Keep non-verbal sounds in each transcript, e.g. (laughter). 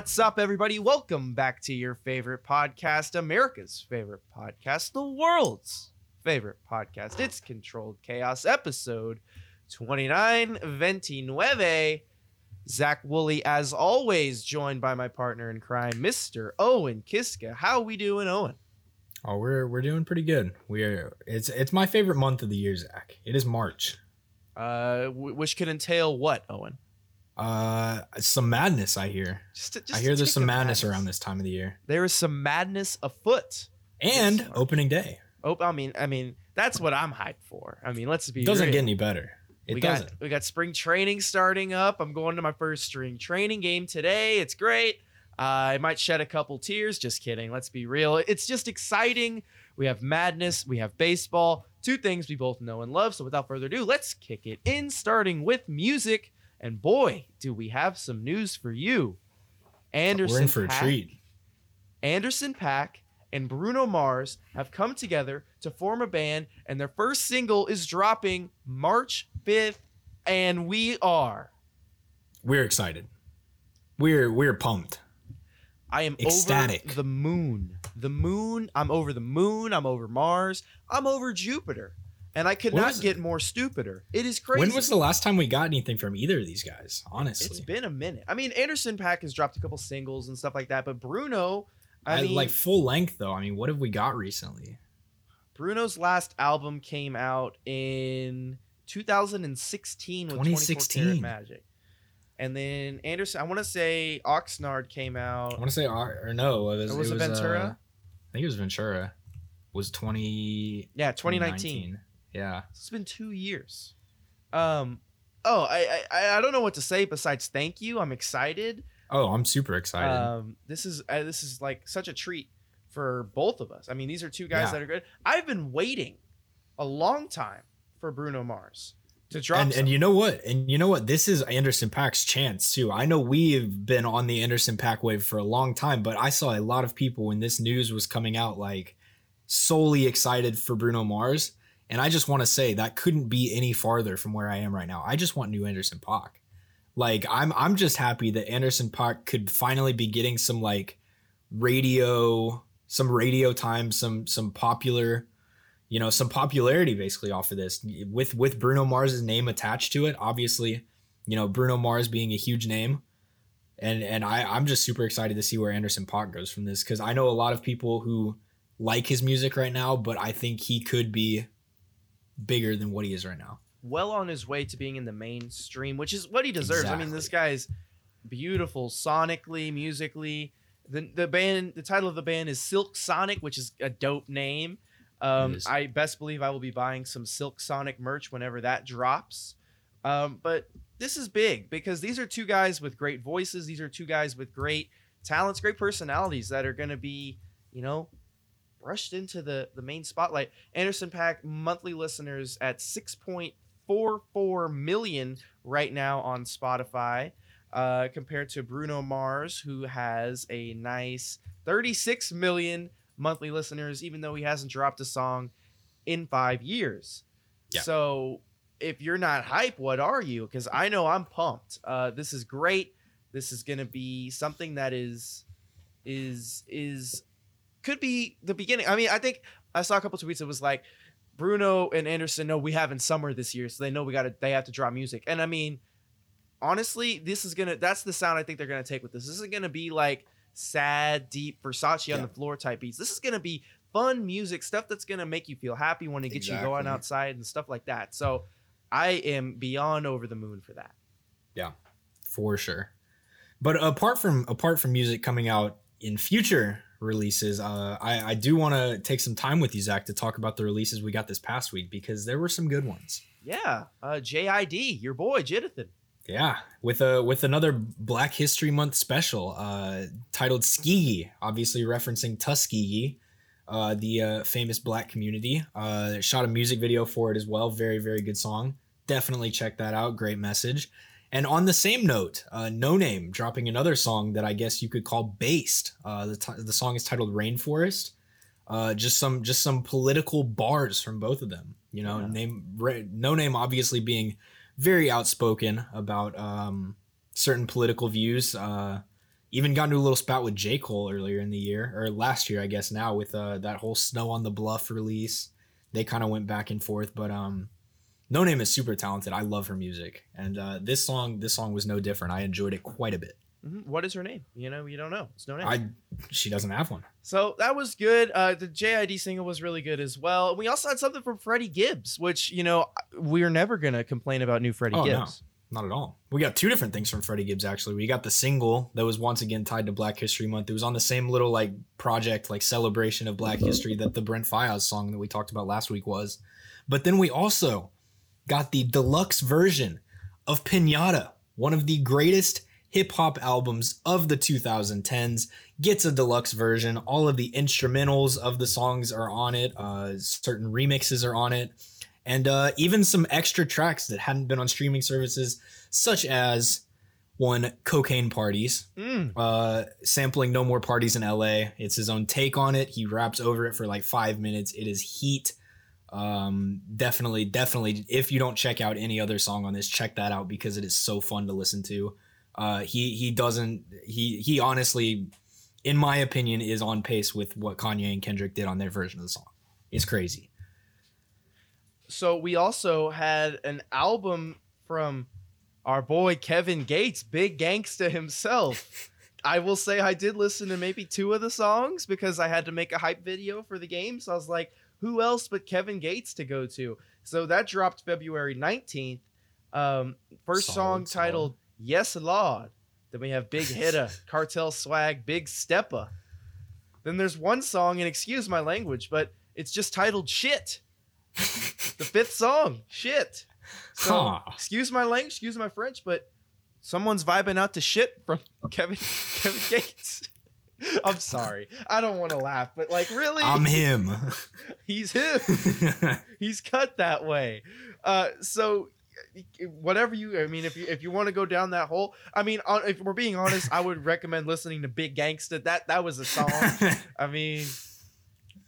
What's up, everybody? Welcome back to your favorite podcast, America's favorite podcast, the world's favorite podcast. It's Controlled Chaos, episode 29, Venti Nueve. Zach Woolley, as always, joined by my partner in crime, Mr. Owen Kiska. How are we doing, Owen? Oh, we're we're doing pretty good. We're it's it's my favorite month of the year, Zach. It is March. Uh, w- which could entail what, Owen? Uh, some madness I hear. Just, to- just I hear there's some of madness around this time of the year. There is some madness afoot. And Yes, opening day. Oh, I mean, I mean, that's what I'm hyped for. I mean, let's be It doesn't real. get any better. It we doesn't. got we got spring training starting up. I'm going to my first spring training game today. It's great. Uh, I might shed a couple tears. Just kidding. Let's be real. It's just exciting. We have madness. We have baseball. Two things we both know and love. So without further ado, let's kick it in. Starting with music. And boy, do we have some news for you. Anderson We're in for a treat. Anderson Paak and Bruno Mars have come together to form a band, and their first single is dropping March 5th, and we are. We're excited. We're we're pumped. I am Ecstatic. over the moon. The moon. I'm over the moon. I'm over Mars. I'm over Jupiter. And I could not get more stupider. It is crazy. When was the last time we got anything from either of these guys? Honestly, It's been a minute. I mean, Anderson Paak has dropped a couple singles and stuff like that, but Bruno, I, I, mean, like full length though. I mean, what have we got recently? Bruno's last album came out in 2016 with 2016. 24 Karat Magic. And then Anderson, I want to say Oxnard came out. I want to say or, no, it was, Or was it it was, Ventura? uh, I think it was Ventura. Was twenty Yeah, 2019. 2019. Yeah. It's been two years. Um, oh, I, I I don't know what to say besides thank you. I'm excited. Oh, I'm super excited. Um, this is uh, this is like such a treat for both of us. I mean, these are two guys Yeah. that are good. I've been waiting a long time for Bruno Mars to drop. and and you know what? And you know what? This is Anderson Paak's chance too. I know we've been on the Anderson Paak wave for a long time, but I saw a lot of people when this news was coming out like solely excited for Bruno Mars. And I just want to say that couldn't be any farther from where I am right now. I just want new Anderson Paak. Like I'm I'm just happy that Anderson Paak could finally be getting some like radio some radio time, some some popular you know some popularity basically off of this with with Bruno Mars's name attached to it. Obviously, you know Bruno Mars being a huge name, and and I I'm just super excited to see where Anderson Paak goes from this because I know a lot of people who like his music right now, but I think he could be bigger than what he is right now. well on his way to being in the mainstream, which is what he deserves. I mean, this guy's beautiful sonically, musically. The the band, the title of the band is Silk Sonic, which is a dope name. Um, I best believe I will be buying some Silk Sonic merch whenever that drops. Um, but this is big because these are two guys with great voices. These are two guys with great talents, great personalities that are going to be, you know, brushed into the the main spotlight. Anderson Paak monthly listeners at 6.44 million right now on Spotify, uh, compared to Bruno Mars, who has a nice 36 million monthly listeners, even though he hasn't dropped a song in five years. Yeah. So if you're not hype, what are you? Because I know I'm pumped. Uh, this is great. This is gonna be something that is is is could be the beginning. I mean, I think I saw a couple tweets. It was like Bruno and Anderson know we have in summer this year, so they know we got to they have to drop music. And I mean, honestly, this is gonna that's the sound I think they're gonna take with this. This isn't gonna be like sad, deep Versace on the floor type beats. This is gonna be fun music, stuff that's gonna make you feel happy when it gets you going outside and stuff like that. So I am beyond over the moon for that. Yeah, for sure. But apart from apart from music coming out in future releases, uh, I, I do want to take some time with you, Zach, to talk about the releases we got this past week because there were some good ones. Yeah, uh, JID, your boy Jidithan. Yeah, with a with another Black History Month special uh, titled "Skegee," obviously referencing Tuskegee, uh, the uh, famous Black community. Uh, shot a music video for it as well. Very very good song. Definitely check that out. Great message. And on the same note, uh, Noname dropping another song that I guess you could call based. Uh, the t- the song is titled "Rainforest." Uh, just some just some political bars from both of them. You know, Yeah. name Ra- Noname obviously being very outspoken about um, certain political views. Uh, even got into a little spat with J. Cole earlier in the year, or last year, I guess now, with uh, that whole Snow on the Bluff release. They kind of went back and forth, but um, Noname is super talented. I love her music, and uh, this song, this song was no different. I enjoyed it quite a bit. Mm-hmm. What is her name? You know, you don't know. It's no name. I, she doesn't have one. So that was good. Uh, the JID single was really good as well. We also had something from Freddie Gibbs, which you know we're never gonna complain about new Freddie Oh, no. Gibbs. Not at all. We got two different things from Freddie Gibbs actually. We got the single that was once again tied to Black History Month. It was on the same little like project, like celebration of Black History that the Brent Faiyaz song that we talked about last week was. But then we also got the deluxe version of Pinata, one of the greatest hip hop albums of the 2010s. Gets a deluxe version. All of the instrumentals of the songs are on it. Uh, certain remixes are on it and uh, even some extra tracks that hadn't been on streaming services, such as one "Cocaine Parties," Mm. uh, sampling "No More Parties in L.A." It's his own take on it. He raps over it for like five minutes. It is heat. Um, definitely, definitely. If you don't check out any other song on this, check that out because it is so fun to listen to. Uh, he he doesn't he he honestly, in my opinion, is on pace with what Kanye and Kendrick did on their version of the song. It's crazy. So we also had an album from our boy Kevin Gates, big gangsta himself. I will say I did listen to maybe two of the songs because I had to make a hype video for the game. So I was like, who else but Kevin Gates to go to? So that dropped February 19th. Um, first Solid, song titled Yes Lord. Then we have Big (laughs) Hitter, Cartel Swag, Big Steppa. Then there's one song, and excuse my language, but it's just titled Shit. the (laughs) fifth song, Shit. So Huh. excuse my language, excuse my French, but someone's vibing out to shit from (laughs) Kevin Kevin Gates. (laughs) I'm sorry. I don't want to laugh, but like really, I'm him. (laughs) he's him. (laughs) He's cut that way. Uh, so whatever you, I mean, if you if you want to go down that hole, I mean, on, if we're being honest, I would recommend listening to Big Gangsta. That that was a song. I mean,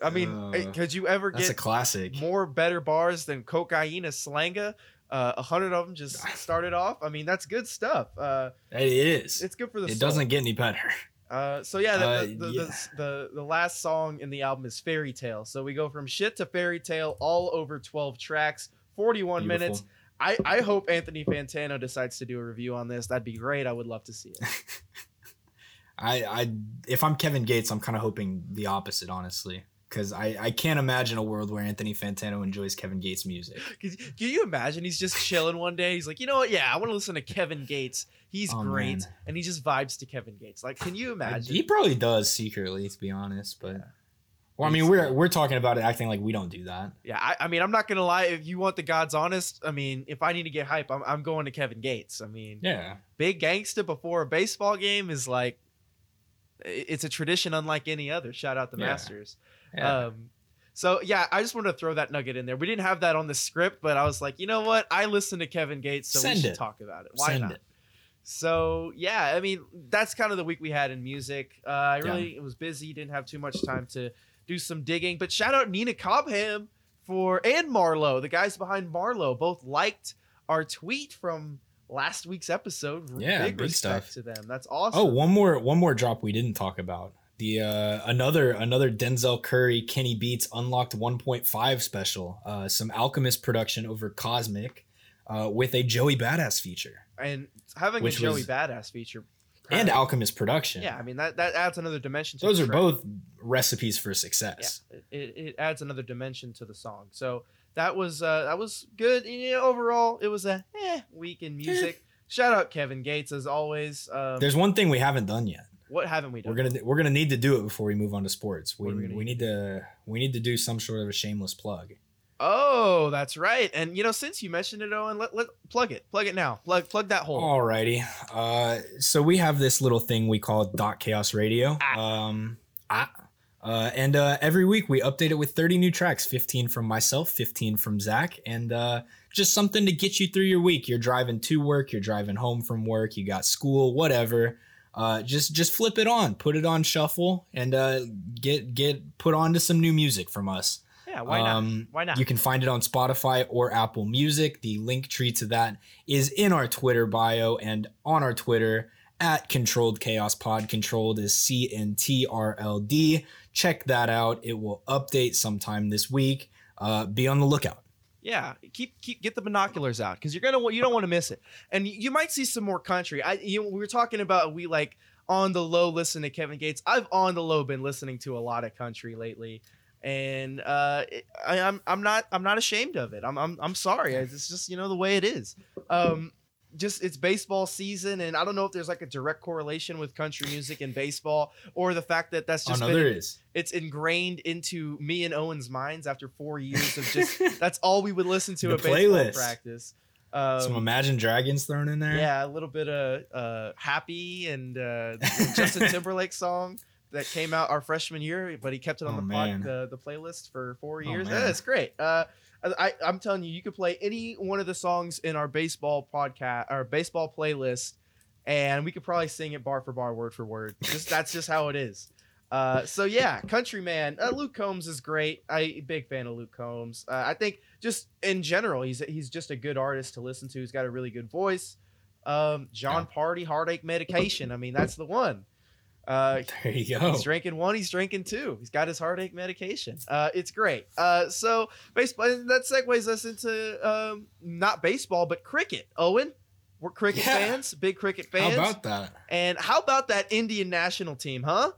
I mean, Uh, could you ever That's a classic. more better bars than Cocaine Slanga? Uh, A hundred of them just (sighs) started off. I mean, that's good stuff. Uh, It is. it's good for the. It soul. doesn't get any better. Uh, so yeah, the, Uh, the, the, yeah. The, the the last song in the album is Fairy Tale. So we go from shit to fairy tale, all over twelve tracks, forty one Beautiful. minutes. I I hope Anthony Fantano decides to do a review on this. That'd be great. I would love to see it. (laughs) I, I, if I'm Kevin Gates, I'm kind of hoping the opposite, honestly, because I, I can't imagine a world where Anthony Fantano enjoys Kevin Gates' music. Can, you imagine? He's just chilling one day. He's like, you know what? Yeah, I want to listen to Kevin Gates. He's Oh, great, man. and he just vibes to Kevin Gates. Like, can you imagine? He probably does secretly, to be honest, but. Yeah. Well, I mean, we're we're talking about it, acting like we don't do that. Yeah, I, I mean, I'm not gonna lie. If you want the God's honest, I mean, if I need to get hype, I'm, I'm going to Kevin Gates. I mean, Yeah, big gangsta before a baseball game is like, it's a tradition unlike any other. Shout out the Yeah. Masters. Yeah. Um, so yeah, I just wanted to throw that nugget in there. We didn't have that on the script, but I was like, you know what? I listen to Kevin Gates, so Send we should it. talk about it. Why Send not? it. So yeah, I mean, that's kind of the week we had in music. Uh, I really it was busy, didn't have too much time to do some digging. But shout out Nina Cobham for and Marlowe, the guys behind Marlowe, both liked our tweet from last week's episode. Yeah, big, big respect stuff. to them. That's awesome. Oh, one more one more drop we didn't talk about. The uh another another Denzel Curry Kenny Beats Unlocked 1.5 special. Uh some Alchemist production over Cosmic uh with a Joey Badass feature. and having a Joey was- Badass feature. And Alchemist production. Yeah, I mean that that adds another dimension. to Those are track. both recipes for Yeah, success. it, it adds another dimension to the song. So that was uh, that was good. You know, overall, it was a eh, week in music. Shout out Kevin Gates as always. Um, There's one thing we haven't done yet. What haven't we done? We're gonna we're gonna need to do it before we move on to sports. We, we we need to we need to do some sort of a shameless plug. Oh, that's right. And you know, since you mentioned it, Owen, let let plug it. Plug it now. Plug plug that hole. Alrighty. Uh, so we have this little thing we call Dot Chaos Radio. Ah. Um, ah. Uh, and uh, every week we update it with 30 new tracks 15 from myself, 15 from Zach, and uh, just something to get you through your week. You're driving to work, you're driving home from work, you got school, whatever. Uh, just just flip it on, put it on shuffle, and uh, get get put onto some new music from us. Yeah, why not? Um, Why not? You can find it on Spotify or Apple Music. The link tree to that is in our Twitter bio and on our Twitter at Controlled Chaos Pod. Controlled is C N T R L D. Check that out. It will update sometime this week. Uh, be on the lookout. Yeah, keep keep get the binoculars out because you're gonna you don't want to miss it, and you might see some more country. I you we were talking about we like on the low listen to Kevin Gates. I've on the low been listening to a lot of country lately, and uh, I, am I'm, I'm not I'm not ashamed of it. I'm I'm I'm sorry. It's just you know the way it is. Um, just it's baseball season, and I don't know if there's like a direct correlation with country music and baseball, or the fact that that's just oh, no, been, there is. it's ingrained into me and Owen's minds after four years of just (laughs) that's all we would listen to The at baseball playlist. practice. Um, Some Imagine Dragons thrown in there. yeah, a little bit of uh, happy and uh, Justin (laughs) Timberlake song that came out our freshman year, but he kept it on Oh, the, pod, the the playlist for four years. man. yeah, it's great. Uh, I, I'm telling you, you could play any one of the songs in our baseball podcast, our baseball playlist, and we could probably sing it bar for bar, word for word. Just that's just how it is. Uh, so yeah, Countryman. Uh, Luke Combs is great. I big fan of Luke Combs. Uh, I think just in general, he's he's just a good artist to listen to. He's got a really good voice. Um, Jon Pardi, Heartache Medication. I mean, that's the one. Uh, (laughs) There you go. He's drinking one. He's drinking two. He's got his heartache medication. Uh, it's great. Uh, so baseball. That segues us into um, not baseball, but cricket. Owen, we're cricket Yeah. fans, big cricket fans. How about that? and how about that Indian national team, huh?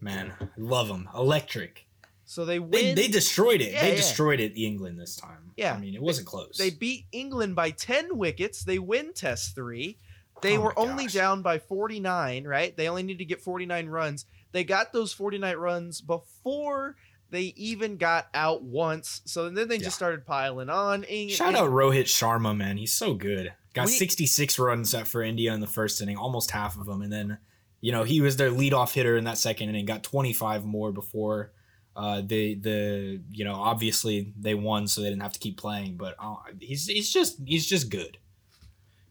Man, I love them. Electric. So they They, win. they destroyed it. Yeah, they yeah. destroyed it, England this time. Yeah. I mean, it wasn't close. They beat England by 10 wickets. They win test three. They Oh were only down by 49, right? They only need to get 49 runs. They got those 49 runs before they even got out once. So then they Yeah. just started piling on. Eng- Shout out Rohit Sharma, man. He's so good. Got We- 66 runs for India in the first inning, almost half of them. And then, you know, he was their leadoff hitter in that second inning, got 25 more before uh, they, the, you know, obviously they won, so they didn't have to keep playing. But uh, he's, he's just, he's just good.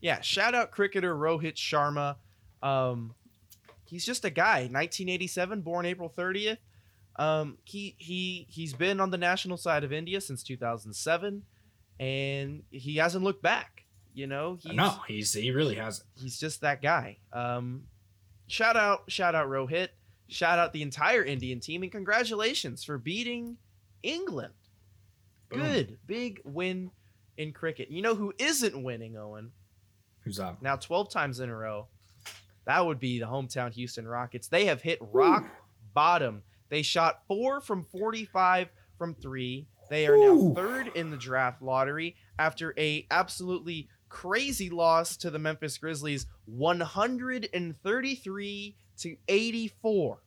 Yeah, shout out cricketer Rohit Sharma. Um, he's just a guy. 1987, born April 30th. Um, he he he's been on the national side of India since 2007, and he hasn't looked back. You know, he's, no, he's, he really hasn't. he's just that guy. Um, shout out, shout out Rohit. Shout out the entire Indian team, and congratulations for beating England. Boom. Good, big win in cricket. You know who isn't winning, Owen? Who's that? now 12 times in a row. That would be the hometown Houston Rockets. They have hit rock bottom. They shot four from 45 from three. They are now third in the draft lottery after a absolutely crazy loss to the Memphis Grizzlies, 133 to 84.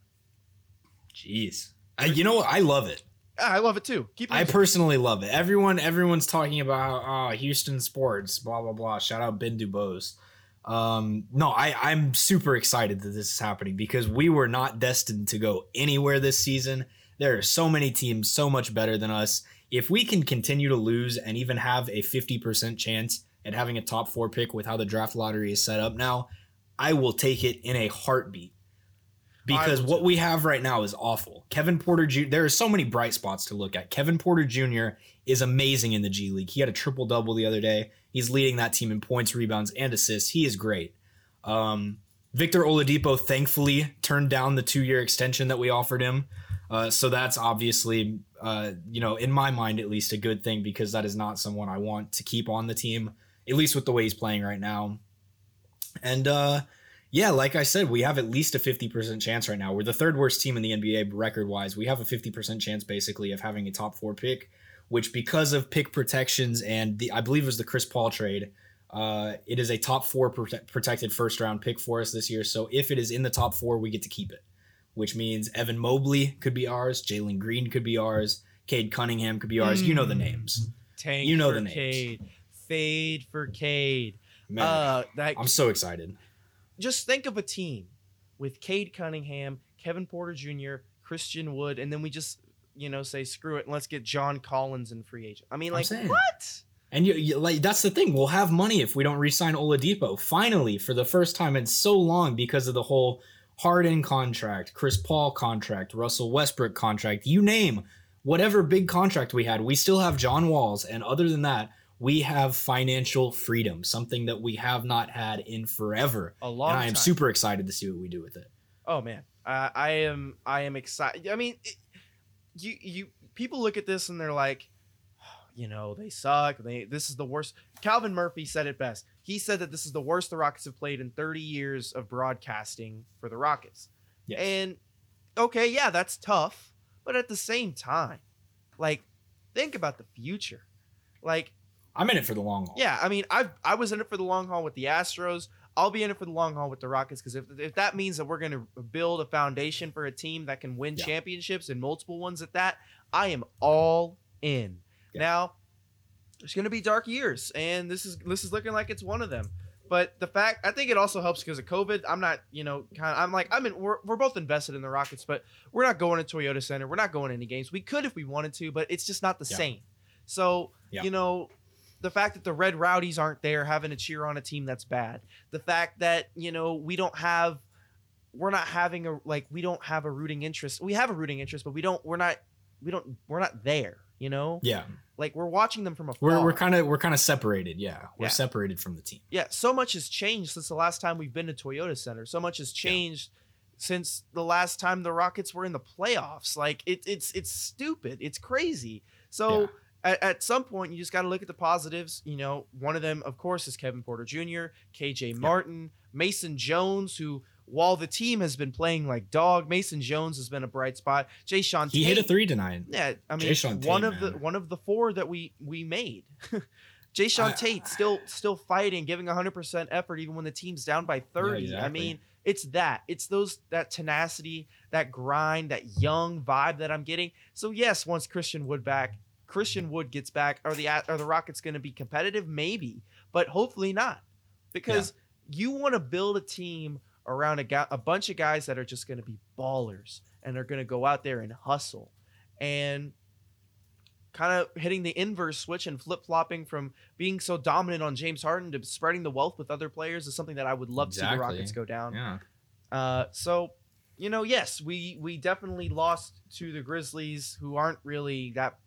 Jeez. I, you know what? I love it. I love it too. Keep it I personally love it. Everyone, everyone's talking about oh, Houston sports, blah blah blah. Shout out Ben Dubose. Um, no, I I'm super excited that this is happening because we were not destined to go anywhere this season. There are so many teams so much better than us. If we can continue to lose and even have a 50% chance at having a top four pick with how the draft lottery is set up now, I will take it in a heartbeat. Because what we have right now is awful. Kevin Porter Jr. There are so many bright spots to look at. Kevin Porter Jr. is amazing in the G League. He had a triple double the other day. He's leading that team in points, rebounds, and assists. He is great. Um, Victor Oladipo thankfully turned down the two year extension that we offered him. Uh, so that's obviously, uh, you know, in my mind at least, a good thing because that is not someone I want to keep on the team, at least with the way he's playing right now. And uh, yeah, like I said, we have at least a 50% chance right now. We're the third worst team in the NBA record wise. We have a 50% chance basically of having a top four pick, which because of pick protections and the, I believe it was the Chris Paul trade, uh, it is a top four prote- protected first round pick for us this year. So if it is in the top four, we get to keep it, which means Evan Mobley could be ours, Jalen Green could be ours, Cade Cunningham could be ours. You know the Mm. names. Tank You know the names. Cade. Fade for Cade. Man, Uh, that I'm so excited. Just think of a team with Cade Cunningham, Kevin Porter Jr., Christian Wood, and then we just, you know, say screw it and let's get John Collins in free agent. I mean, like what? And you, you like that's the thing. We'll have money if we don't re-sign Oladipo. Finally, for the first time in so long, because of the whole Harden contract, Chris Paul contract, Russell Westbrook contract, you name whatever big contract we had, we still have John Walls. And other than that, we have financial freedom, something that we have not had in forever. A long and I am time. super excited to see what we do with it. Oh man, uh, I am I am excited. I mean, it, you you people look at this and they're like, (sighs) you know, they suck. They this is the worst. Calvin Murphy said it best. He said that this is the worst the Rockets have played in 30 years of broadcasting for the Rockets. Yes. And okay, yeah, that's tough, but at the same time, like think about the future. Like I'm in it for the long haul. yeah, I mean, I I was in it for the long haul with the Astros. I'll be in it for the long haul with the Rockets because if, if that means that we're going to build a foundation for a team that can win Yeah. championships and multiple ones at that, I am all in. Yeah. Now, there's going to be dark years, and this is this is looking like it's one of them. But the fact, I think it also helps because of COVID. I'm not, you know, kind of, I'm like, I'm in, we're, we're both invested in the Rockets, but we're not going to Toyota Center. We're not going to any games. We could if we wanted to, but it's just not the Yeah. same. So, you know, the fact that the Red Rowdies aren't there having to cheer on a team that's bad. The fact that, you know, we don't have we're not having a like we don't have a rooting interest. We have a rooting interest, but we don't we're not we don't we're not there, you know? Yeah. Like we're watching them from afar. We're we're kind of we're kind of separated. Yeah. We're Yeah. separated from the team. yeah, so much has changed since the last time we've been to Toyota Center. So much has changed since the last time the Rockets were in the playoffs. Like it, it's it's stupid. It's crazy. So Yeah. At, at some point, you just got to look at the positives. You know, one of them, of course, is Kevin Porter Jr., KJ Martin, Mason Jones, who while the team has been playing like dog, Mason Jones has been a bright spot. Jae'Sean Tate He hit a three tonight. yeah, I mean, one Tate, of the one of the four that we we made. (laughs) Jae'Sean I- Tate still still fighting, giving 100% effort even when the team's down by 30. I exactly. mean, it's that. It's those that tenacity, that grind, that young vibe that I'm getting. So yes, once Christian Wood back, Christian Wood gets back, are the are the Rockets going to be competitive? Maybe, but hopefully not. Because you want to build a team around a guy, a bunch of guys that are just going to be ballers and are going to go out there and hustle and kind of hitting the inverse switch and flip flopping from being so dominant on James Harden to spreading the wealth with other players is something that I would love to see the Rockets go down. Yeah. Uh, so, you know, yes, we we definitely lost to the Grizzlies, who aren't really that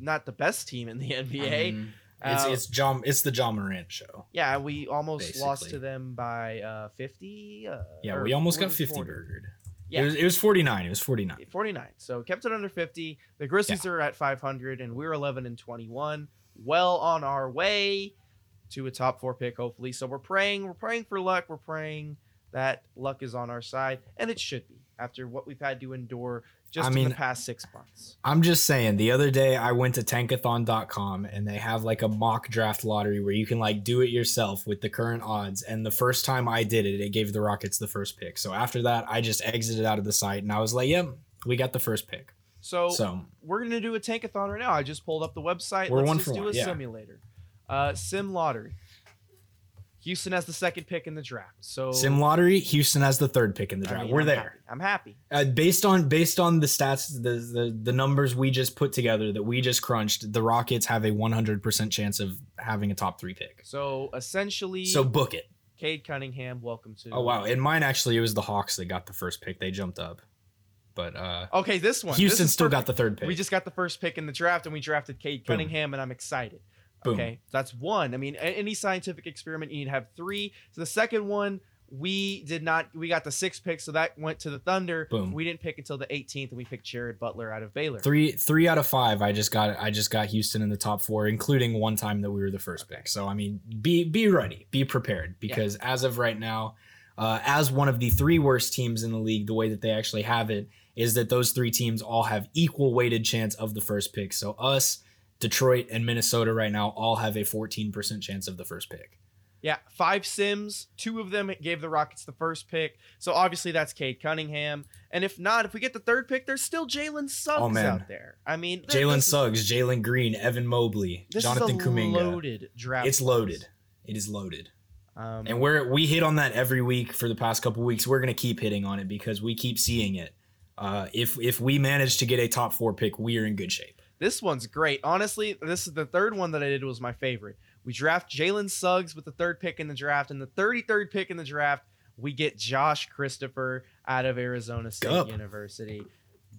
not the best team in the (laughs) NBA. Mean, it's Uh, it's John it's the Ja Morant show. yeah, we almost lost to them by uh, 50. Uh, Yeah, we almost got 50 40? burgered. Yeah. It was, it was 49. It was 49. 49. So kept it under 50. The Grizzlies are at 500, and we're 11 and 21. Well on our way to a top four pick, hopefully. So we're praying. We're praying for luck. We're praying that luck is on our side, and it should be after what we've had to endure just I in mean- the past six months. I'm just saying, the other day I went to tankathon.com and they have like a mock draft lottery where you can like do it yourself with the current odds. And the first time I did it, it gave the Rockets the first pick. So after that, I just exited out of the site and I was like, yep, we got the first pick. So, So we're gonna do a tankathon right now. I just pulled up the website. We're Let's one just for do one, a yeah. simulator. Uh, sim lottery. Houston has the second pick in the draft. So sim lottery, Houston has the third pick in the I draft. mean, We're I'm there. happy. I'm happy. Uh, based on based on the stats, the, the the numbers we just put together that we just crunched, the Rockets have a 100% chance of having a top three pick. So essentially, So book it. Cade Cunningham, welcome to. Oh wow! In mine, actually, it was the Hawks that got the first pick. They jumped up, but uh, Okay, this one. Houston this still perfect. got the third pick. We just got the first pick in the draft, and we drafted Cade Boom. Cunningham, and I'm excited. Boom. Okay, that's one. I mean, any scientific experiment, you need to have three. So the second one, we did not. We got the sixth pick, so that went to the Thunder. Boom. We didn't pick until the 18th, and we picked Jared Butler out of Baylor. three three out of five. I just got I just got Houston in the top four, including one time that we were the first pick. So I mean, be be ready, be prepared, because as of right now, uh, as one of the three worst teams in the league, the way that they actually have it is that those three teams all have equal weighted chance of the first pick. So us, Detroit, and Minnesota right now all have a 14% chance of the first pick. Yeah, five Sims. Two of them gave the Rockets the first pick. So obviously that's Cade Cunningham. And if not, if we get the third pick, there's still Jalen Suggs Oh, man. out there. I mean, Jalen Suggs, Jalen Green, Evan Mobley, Jonathan Kuminga. loaded draft. It's loaded. It is loaded. Um, And we're we hit on that every week for the past couple weeks. We're gonna keep hitting on it because we keep seeing it. Uh, if if we manage to get a top four pick, we are in good shape. This one's great. Honestly, this is the third one that I did was my favorite. We draft Jalen Suggs with the third pick in the draft, and the 33rd pick in the draft, we get Josh Christopher out of Arizona State Gup. University.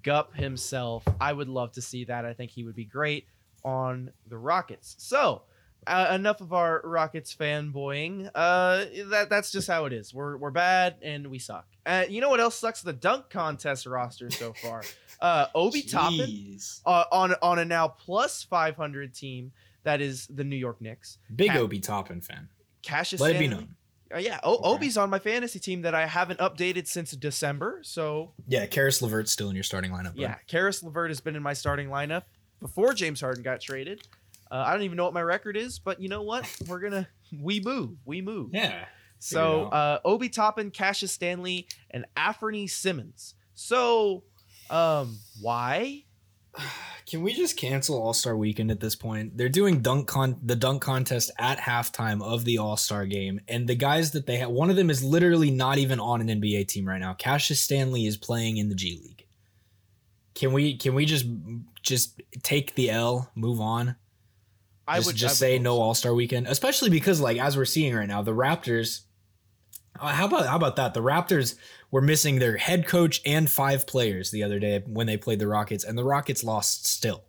Gup himself. I would love to see that. I think he would be great on the Rockets. So uh, enough of our Rockets fanboying. Uh, that that's just how it is. We're we're bad and we suck. Uh, you know what else sucks? The dunk contest roster so (laughs) far. Uh, Obi Toppin uh, on on a now plus 500 team that is the New York Knicks. Big Cat- Obi Toppin fan. Cassius Let it be known. Uh, yeah, o- Okay. Obi's on my fantasy team that I haven't updated since December. So Yeah, Caris LeVert's still in your starting lineup. bud. yeah, Caris LeVert has been in my starting lineup before James Harden got traded. Uh, I don't even know what my record is, but you know what? (laughs) We're gonna we move, we move. Yeah. So uh, Obi Toppin, Cassius Stanley, and Anfernee Simons. So um, why? (sighs) Can we just cancel All Star Weekend at this point? They're doing dunk con the dunk contest at halftime of the All Star game, and the guys that they have, one of them is literally not even on an NBA team right now. Cassius Stanley is playing in the G League. Can we can we just just take the L, move on? I just would just I say hope no. All Star Weekend, especially because like as we're seeing right now, the Raptors. Uh, how about how about that? The Raptors were missing their head coach and five players the other day when they played the Rockets, and the Rockets lost still.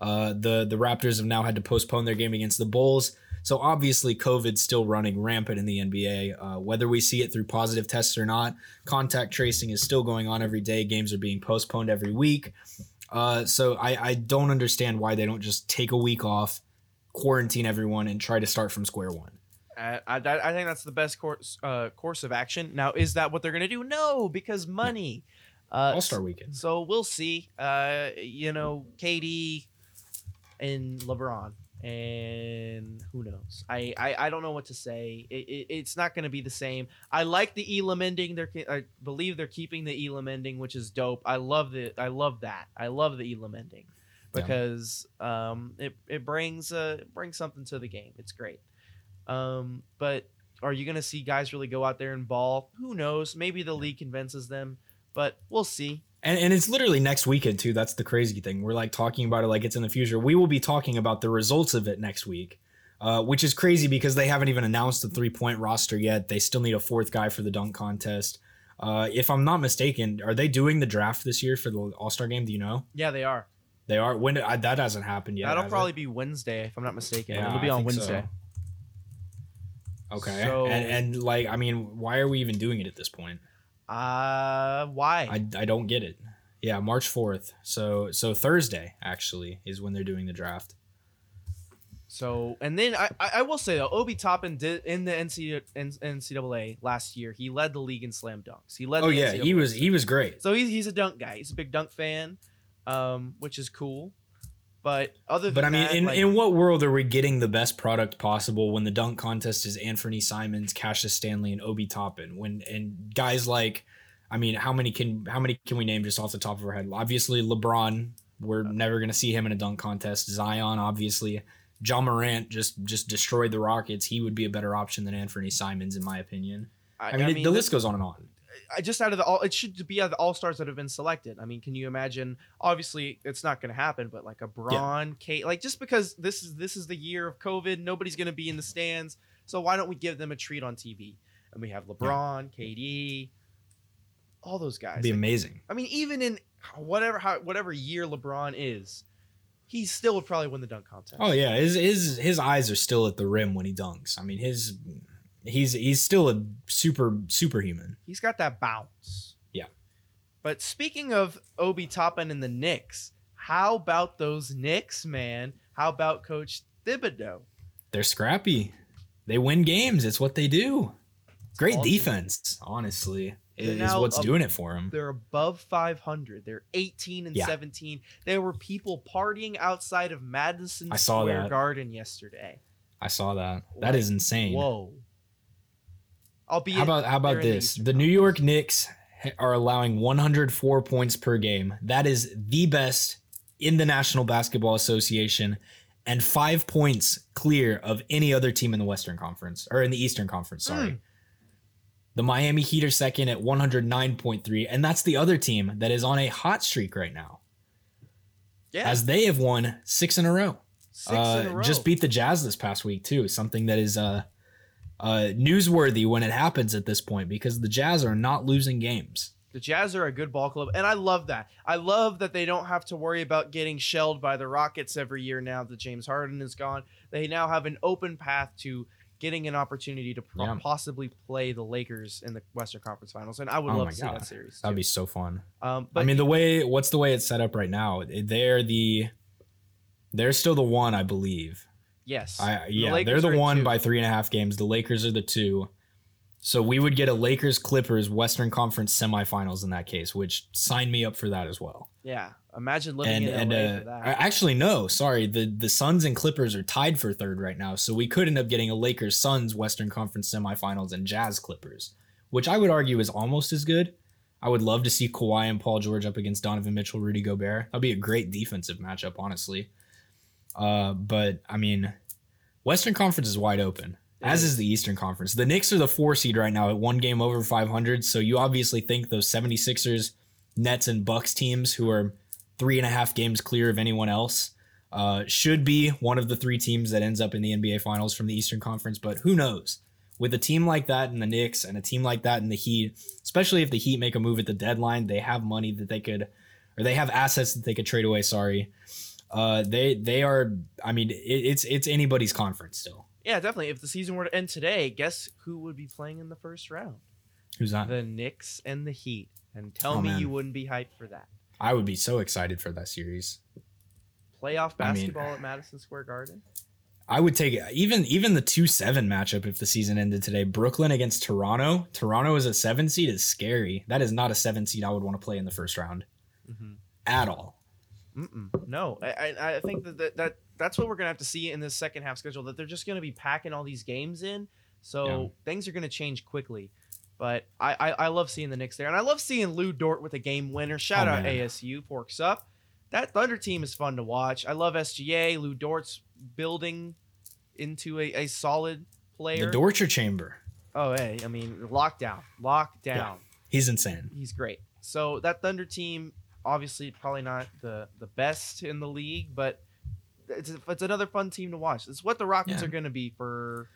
Uh, the the Raptors have now had to postpone their game against the Bulls. So obviously, COVID's still running rampant in the NBA. Uh, whether we see it through positive tests or not, contact tracing is still going on every day. Games are being postponed every week. Uh, so I, I don't understand why they don't just take a week off, quarantine everyone, and try to start from square one. I, I, I think that's the best course uh, course of action. Now, is that what they're gonna do? No, because money. Uh, All Star Weekend. So we'll see. Uh, you know, KD and LeBron, and who knows? I I, I don't know what to say. It, it, it's not going to be the same. I like the Elam ending. They're I believe they're keeping the Elam ending, which is dope. I love the I love that. I love the Elam ending Yeah. because um it it brings uh it brings something to the game. It's great. Um, but are you going to see guys really go out there and ball? Who knows? Maybe the league convinces them, but we'll see. And, and it's literally next weekend too. That's the crazy thing. We're like talking about it like it's in the future. We will be talking about the results of it next week, uh, which is crazy because they haven't even announced the three point roster yet. They still need a fourth guy for the dunk contest. Uh, if I'm not mistaken, are they doing the draft this year for the All Star game? Do you know? Yeah, they are. They are. When I, that hasn't happened yet. That'll has it? probably be Wednesday, if I'm not mistaken. Yeah, It'll be I on think so. Wednesday. okay. So- and, and like, I mean, why are we even doing it at this point? Uh, why? I, I don't get it. Yeah, March fourth. So so Thursday actually is when they're doing the draft. so, and then I, I will say though, Obi Toppin did in the NCAA, last year. He led the league in slam dunks. He led. Oh the yeah, he NCAA. was he was great. So he's he's a dunk guy. He's a big dunk fan, um, which is cool. But other than But I mean, that, in, like, in what world are we getting the best product possible when the dunk contest is Anthony Simons, Cassius Stanley, and Obi Toppin? When and guys like, I mean, how many can how many can we name just off the top of our head? Obviously, LeBron. We're never gonna see him in a dunk contest. Zion, obviously. Ja Morant just just destroyed the Rockets. He would be a better option than Anthony Simons, in my opinion. I mean, it- the list goes on and on. I just out of the all, it should be out of the all stars that have been selected. I mean, can you imagine? Obviously, it's not going to happen, but like a Braun, Kate, like just because this is this is the year of COVID, nobody's going to be in the stands. So why don't we give them a treat on TV? And we have LeBron, KD, all those guys. It'd be Like, amazing. I mean, even in whatever how, whatever year LeBron is, he still would probably win the dunk contest. Oh yeah, his his his eyes are still at the rim when he dunks. I mean, his he's he's still a super superhuman. He's got that bounce. Yeah. But speaking of Obi Toppin and the Knicks, how about those Knicks, man? How about Coach Thibodeau? They're scrappy. They win games. It's what they do. Great defense, honestly, They're is what's ab- doing it for them. They're above 500. They're 18 and Yeah. 17. There were people partying outside of Madison I saw Square. Garden yesterday. I saw that. That Like, is insane. Whoa. Albeit, How about how about in the this? The New York Knicks are allowing 104 points per game. That is the best in the National Basketball Association and 5 points clear of any other team in the Western Conference or in the Eastern Conference, sorry. Mm. The Miami Heat are second at 109.3 and that's the other team that is on a hot streak right now yeah, as they have won 6 in a row. six Uh, in a row. Just beat the Jazz this past week too. Something that is uh, uh, newsworthy when it happens at this point because the Jazz are not losing games. The Jazz are a good ball club, and I love that. I love that they don't have to worry about getting shelled by the Rockets every year now that James Harden is gone. They now have an open path to getting an opportunity to pro- Yeah. possibly play the Lakers in the Western Conference Finals, and I would Oh love to see that series. That'd too. be so fun. um, but I mean, the way what's the way it's set up right now? They're the they're still the one, I believe. Yes, I yeah, Lakers they're the one by three and a half games. The Lakers are the two. So we would get a Lakers Clippers Western Conference semifinals in that case, which sign me up for that as well. yeah. Imagine living and in and LA uh, for that. Actually no, sorry, the the Suns and Clippers are tied for third right now, so we could end up getting a Lakers Suns Western Conference semifinals and Jazz Clippers, which I would argue is almost as good. I would love to see Kawhi and Paul George up against Donovan Mitchell, Rudy Gobert. That'd be a great defensive matchup, honestly. Uh, but I mean, Western Conference is wide open, It as is. is the Eastern Conference. The Knicks are the four seed right now at one game over 500. So you obviously think those 76ers, Nets, and Bucks teams who are three and a half games clear of anyone else uh, should be one of the three teams that ends up in the NBA Finals from the Eastern Conference. But who knows? With a team like that in the Knicks and a team like that in the Heat, especially if the Heat make a move at the deadline, they have money that they could, or they have assets that they could trade away. Sorry, uh, they they are. I mean, it, it's it's anybody's conference still. yeah, definitely. If the season were to end today, guess who would be playing in the first round? Who's that? The Knicks and the Heat. And tell Oh, me man. you wouldn't be hyped for that. I would be so excited for that series. Playoff I mean- basketball at Madison Square Garden. I would take even even the two seven matchup if the season ended today. Brooklyn against Toronto. Toronto is a seven seed is scary. That is not a seven seed I would want to play in the first round Mm-hmm. at all. Mm-mm. No, I, I I think that, that that that's what we're gonna have to see in this second half schedule. That they're just gonna be packing all these games in, so Yeah. things are gonna change quickly. But I, I I love seeing the Knicks there, and I love seeing Lu Dort with a game winner. Shout Oh, out man. ASU, forks up. That Thunder team is fun to watch. I love SGA. Lu Dort's building into a, a solid player. The Dorcher Chamber. oh, hey, I mean lockdown, lockdown. Yeah. He's insane. he's great. So that Thunder team, obviously, probably not the the best in the league, but it's it's another fun team to watch. It's what the Rockets Yeah. are going to be for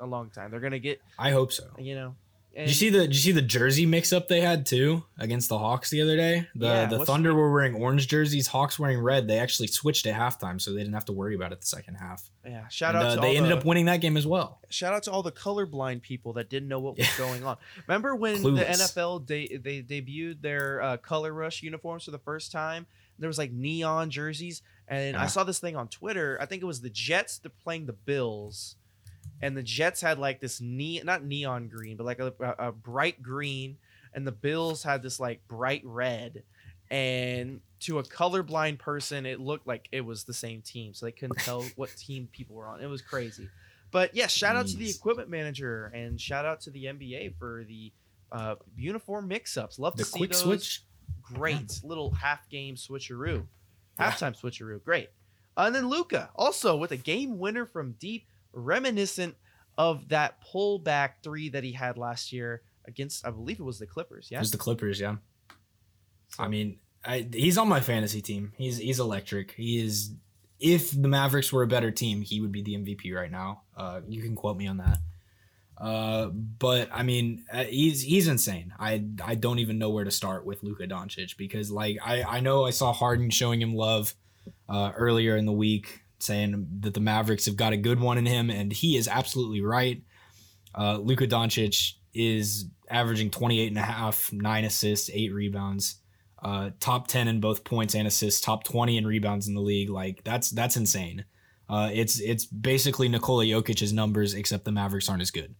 a long time. They're going to get, I hope so. you know. Did you see the Did you see the jersey mix up they had too against the Hawks the other day? The Yeah, the Thunder were wearing orange jerseys, Hawks wearing red. They actually switched at halftime, so they didn't have to worry about it the second half. Yeah, shout And, out uh, to they all ended the, up winning that game as well. shout out to all the colorblind people that didn't know what was going on. Remember when the NFL they they debuted their uh, color rush uniforms for the first time? There was like neon jerseys, and I saw this thing on Twitter. I think it was the Jets. They're playing the Bills, and the Jets had like this ne not neon green, but like a, a, bright green, and the Bills had this like bright red. And to a colorblind person, it looked like it was the same team, so they couldn't (laughs) tell what team people were on. It was crazy. But yeah, shout out to the equipment manager and shout out to the NBA for the uh, uniform mix-ups. Love to The see quick those. switch. Great little half game switcheroo, Yeah. halftime switcheroo. Great. Uh, and then Luka also with a game winner from deep, reminiscent of that pullback three that he had last year against, I believe it was the Clippers. Yeah, It was the Clippers, yeah. So- I mean, I, he's on my fantasy team. He's he's electric. He is. If the Mavericks were a better team, he would be the MVP right now. Uh, you can quote me on that. Uh, but I mean, uh, he's he's insane. I I don't even know where to start with Luka Doncic because like I I know I saw Harden showing him love uh, earlier in the week, saying that the Mavericks have got a good one in him, and he is absolutely right. Uh, Luka Doncic is averaging 28 and a half, nine assists, eight rebounds uh, top 10 in both points and assists, top 20 in rebounds in the league. Like that's that's insane. Uh, it's it's basically Nikola Jokic's numbers, except the Mavericks aren't as good.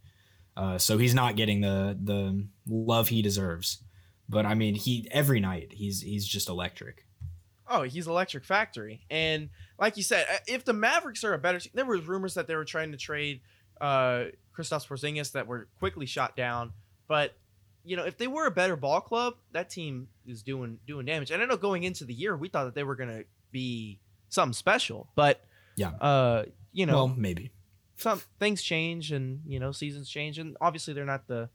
Uh, so he's not getting the the love he deserves. But I mean, he every night he's he's just electric. Oh, he's Electric Factory. And like you said, uh, if the Mavericks are a better team, there were rumors that they were trying to trade uh Kristaps Porzingis that were quickly shot down. But you know, if they were a better ball club, that team is doing doing damage. And I know going into the year, we thought that they were gonna be something special, but Yeah. uh, you know, well, maybe. some things change and you know seasons change and obviously they're not the,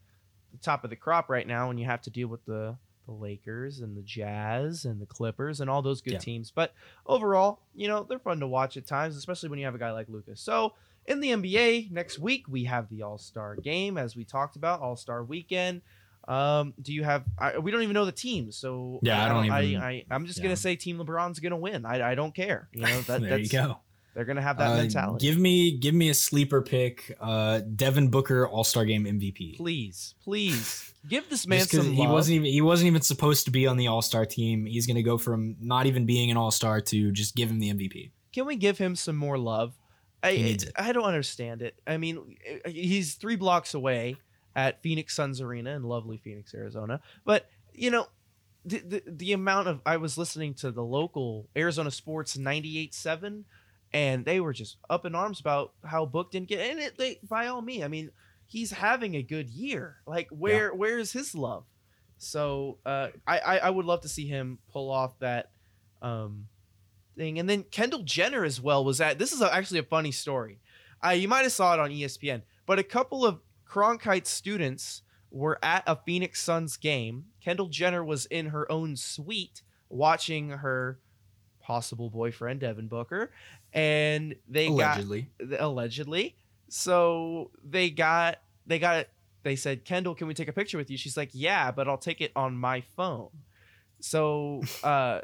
the top of the crop right now when you have to deal with the the Lakers and the Jazz and the Clippers and all those good Yeah. teams. But overall, you know, they're fun to watch at times, especially when you have a guy like Lucas. So in the NBA next week we have the All Star game as we talked about All Star Weekend. Um, do you have? I, we don't even know the teams, so Yeah, I don't even- I, I, I'm just yeah. gonna say Team LeBron's gonna win. I, I don't care. You know (laughs) that, there that's you go. They're gonna have that Uh, mentality. Give me give me a sleeper pick. Uh, Devin Booker All Star Game MVP. please, please give this man Just 'cause some he love. wasn't even he wasn't even supposed to be on the All Star team. He's gonna go from not even being an All Star to just give him the MVP. Can we give him some more love? I, He needs it. I don't understand it. I mean, he's three blocks away at Phoenix Suns Arena in lovely Phoenix, Arizona. But you know, the the, the amount of I was listening to the local Arizona Sports 98.7 and they were just up in arms about how Book didn't get and it. They by all means, I mean, he's having a good year. Like where where is his love? So uh, I, I I would love to see him pull off that um, thing. And then Kendall Jenner as well was at. This is a, actually a funny story. Uh, you might have saw it on ESPN, but a couple of Cronkite students were at a Phoenix Suns game. Kendall Jenner was in her own suite watching her possible boyfriend Devin Booker, and they got Allegedly. allegedly. So they got they got they said, Kendall, can we take a picture with you? She's like, Yeah, but I'll take it on my phone. So (laughs) uh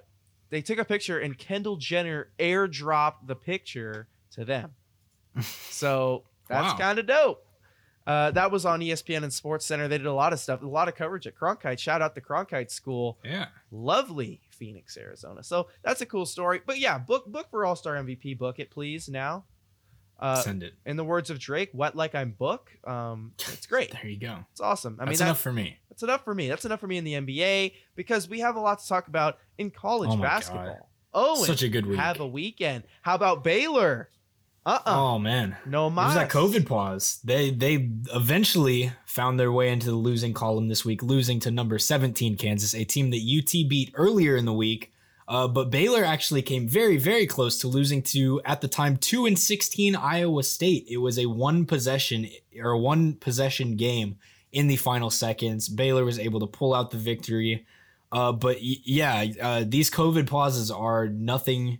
they took a picture and Kendall Jenner airdropped the picture to them. So (laughs) that's Wow. kind of dope. Uh, that was on ESPN and Sports Center. They did a lot of stuff, a lot of coverage at Cronkite. Shout out the Cronkite School Yeah. lovely Phoenix, Arizona. So that's a cool story. But yeah, book book for All Star MVP. Book it, please. Now, uh, Send it. in the words of Drake, "Wet like I'm book." Um, it's (laughs) great. There you go. It's awesome. I mean, That's enough for me. that's enough for me. That's enough for me in the NBA because we have a lot to talk about in college Oh my God. basketball. Oh, Such a good week. have a weekend. How about Baylor? Uh uh Oh man. No It was that. COVID pause. They they eventually found their way into the losing column this week, losing to number 17 Kansas, a team that UT beat earlier in the week. Uh, but Baylor actually came very, very close to losing to at the time two and 16 Iowa State. It was a one possession or one possession game in the final seconds. Baylor was able to pull out the victory. Uh, but yeah, uh, these COVID pauses are nothing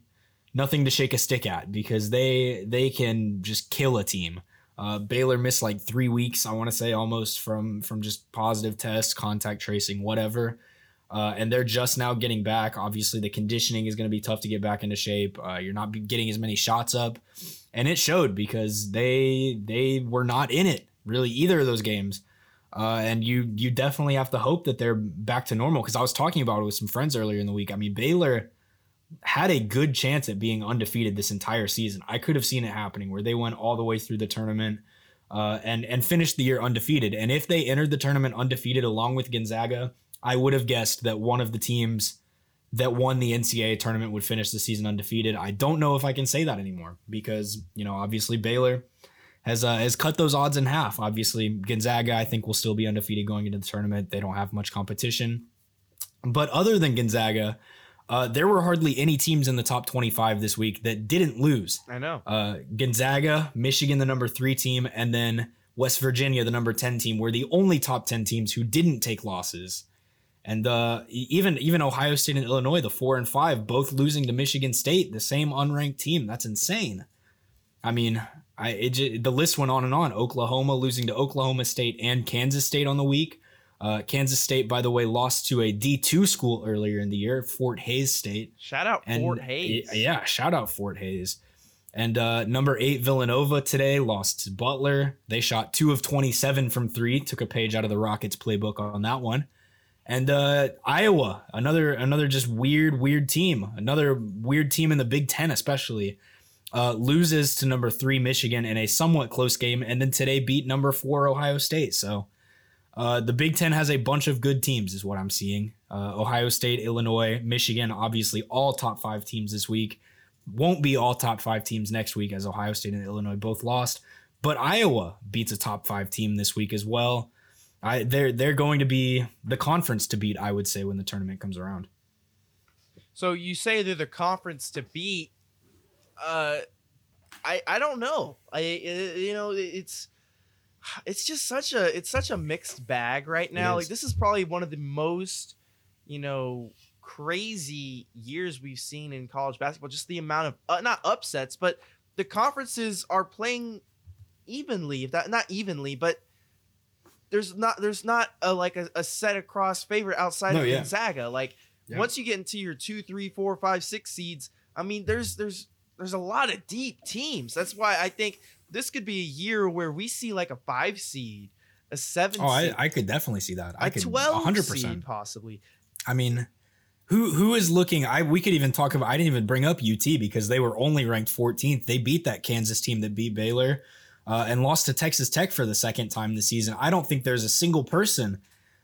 nothing to shake a stick at because they they can just kill a team. Uh, Baylor missed like three weeks, I want to say, almost from from just positive tests, contact tracing, whatever. Uh, and they're just now getting back. Obviously, the conditioning is going to be tough to get back into shape. Uh, you're not getting as many shots up, and it showed because they they were not in it really either of those games. Uh, and you you definitely have to hope that they're back to normal. Because I was talking about it with some friends earlier in the week. I mean, Baylor had a good chance at being undefeated this entire season. I could have seen it happening where they went all the way through the tournament uh, and and finished the year undefeated. And if they entered the tournament undefeated along with Gonzaga, I would have guessed that one of the teams that won the NCAA tournament would finish the season undefeated. I don't know if I can say that anymore because you know obviously Baylor has uh, has cut those odds in half. Obviously Gonzaga I think will still be undefeated going into the tournament. They don't have much competition. But other than Gonzaga, uh, there were hardly any teams in the top 25 this week that didn't lose. I know. Uh, Gonzaga, Michigan, the number three team, and then West Virginia, the number 10 team, were the only top 10 teams who didn't take losses. And uh, even even Ohio State and Illinois, the four and five, both losing to Michigan State, the same unranked team. That's insane. I mean, I it, the list went on and on. Oklahoma losing to Oklahoma State and Kansas State on the week. Uh, Kansas State, by the way, lost to a D2 school earlier in the year, Fort Hays State. Shout out And Fort Hays. Yeah, shout out Fort Hays. And uh, number eight, Villanova today lost to Butler. They shot two of 27 from three, took a page out of the Rockets playbook on that one. And uh, Iowa, another another just weird, weird team. Another weird team in the Big Ten, especially, uh, loses to number three Michigan in a somewhat close game, and then today beat number four Ohio State. So uh, the Big Ten has a bunch of good teams, is what I'm seeing. Uh, Ohio State, Illinois, Michigan, obviously all top five teams this week. Won't be all top five teams next week, as Ohio State and Illinois both lost. But Iowa beats a top five team this week as well. I they're they're going to be the conference to beat, I would say, when the tournament comes around. So you say they're the conference to beat. Uh, I I don't know. I you know it's (sighs) it's just such a it's such a mixed bag right now. Like this is probably one of the most you know crazy years we've seen in college basketball. Just the amount of uh, not upsets, but the conferences are playing evenly. If that not evenly, but there's not there's not a like a, a set across favorite outside No, of yeah. Gonzaga. Like Yeah. once you get into your two, three, four, five, six seeds, I mean, there's there's there's a lot of deep teams. That's why I think this could be a year where we see like a five seed, a seven. I, seed, I could definitely see that. I a could twelve 100%. seed possibly. I mean, who who is looking? I we could even talk about. I didn't even bring up UT because they were only ranked 14th. They beat that Kansas team that beat Baylor, uh, and lost to Texas Tech for the second time this season. I don't think there's a single person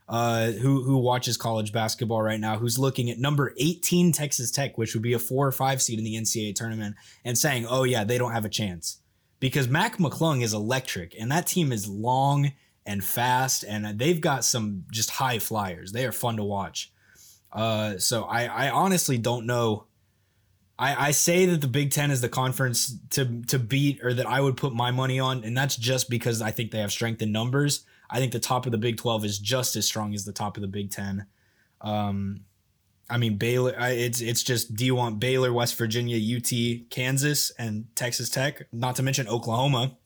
uh, who who watches college basketball right now who's looking at number 18 Texas Tech, which would be a four or five seed in the NCAA tournament, and saying, "Oh yeah, they don't have a chance," because Mac McClung is electric, and that team is long and fast, and they've got some just high flyers. They are fun to watch. Uh, so I, I honestly don't know. I, I say that the Big Ten is the conference to to beat, or that I would put my money on, and that's just because I think they have strength in numbers. I think the top of the Big Twelve is just as strong as the top of the Big Ten. Um, I mean Baylor. It's it's just do you want Baylor, West Virginia, UT, Kansas, and Texas Tech, not to mention Oklahoma,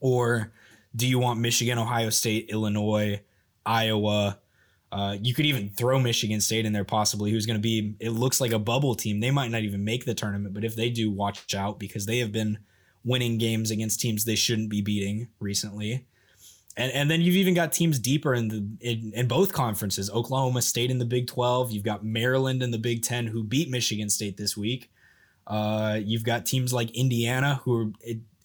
or do you want Michigan, Ohio State, Illinois, Iowa? Uh, you could even throw Michigan State in there, possibly, who's going to be, it looks like a bubble team. They might not even make the tournament, but if they do, watch out because they have been winning games against teams they shouldn't be beating recently. And, and then you've even got teams deeper in the in, in both conferences. Oklahoma State in the Big 12. You've got Maryland in the Big 10 who beat Michigan State this week. Uh, you've got teams like Indiana who are,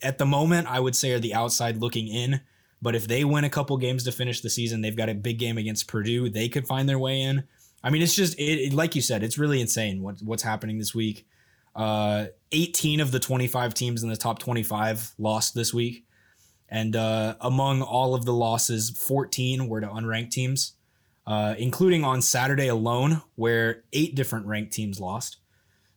at the moment, I would say are the outside looking in. But if they win a couple games to finish the season, they've got a big game against Purdue. They could find their way in. I mean, it's just it, it- like you said, it's really insane what what's happening this week. Uh, 18 of the 25 teams in the top 25 lost this week, and uh, among all of the losses, 14 were to unranked teams, uh, including on Saturday alone, where eight different ranked teams lost.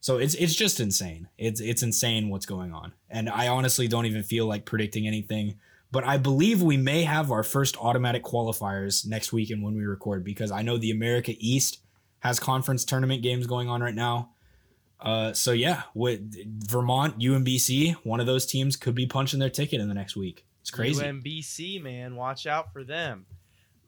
So it's it's just insane. It's it's insane what's going on, and I honestly don't even feel like predicting anything but I believe we may have our first automatic qualifiers next week and when we record because I know the America East has conference tournament games going on right now. Uh, so yeah, with Vermont, UMBC, one of those teams could be punching their ticket in the next week. It's crazy. UMBC, man, watch out for them.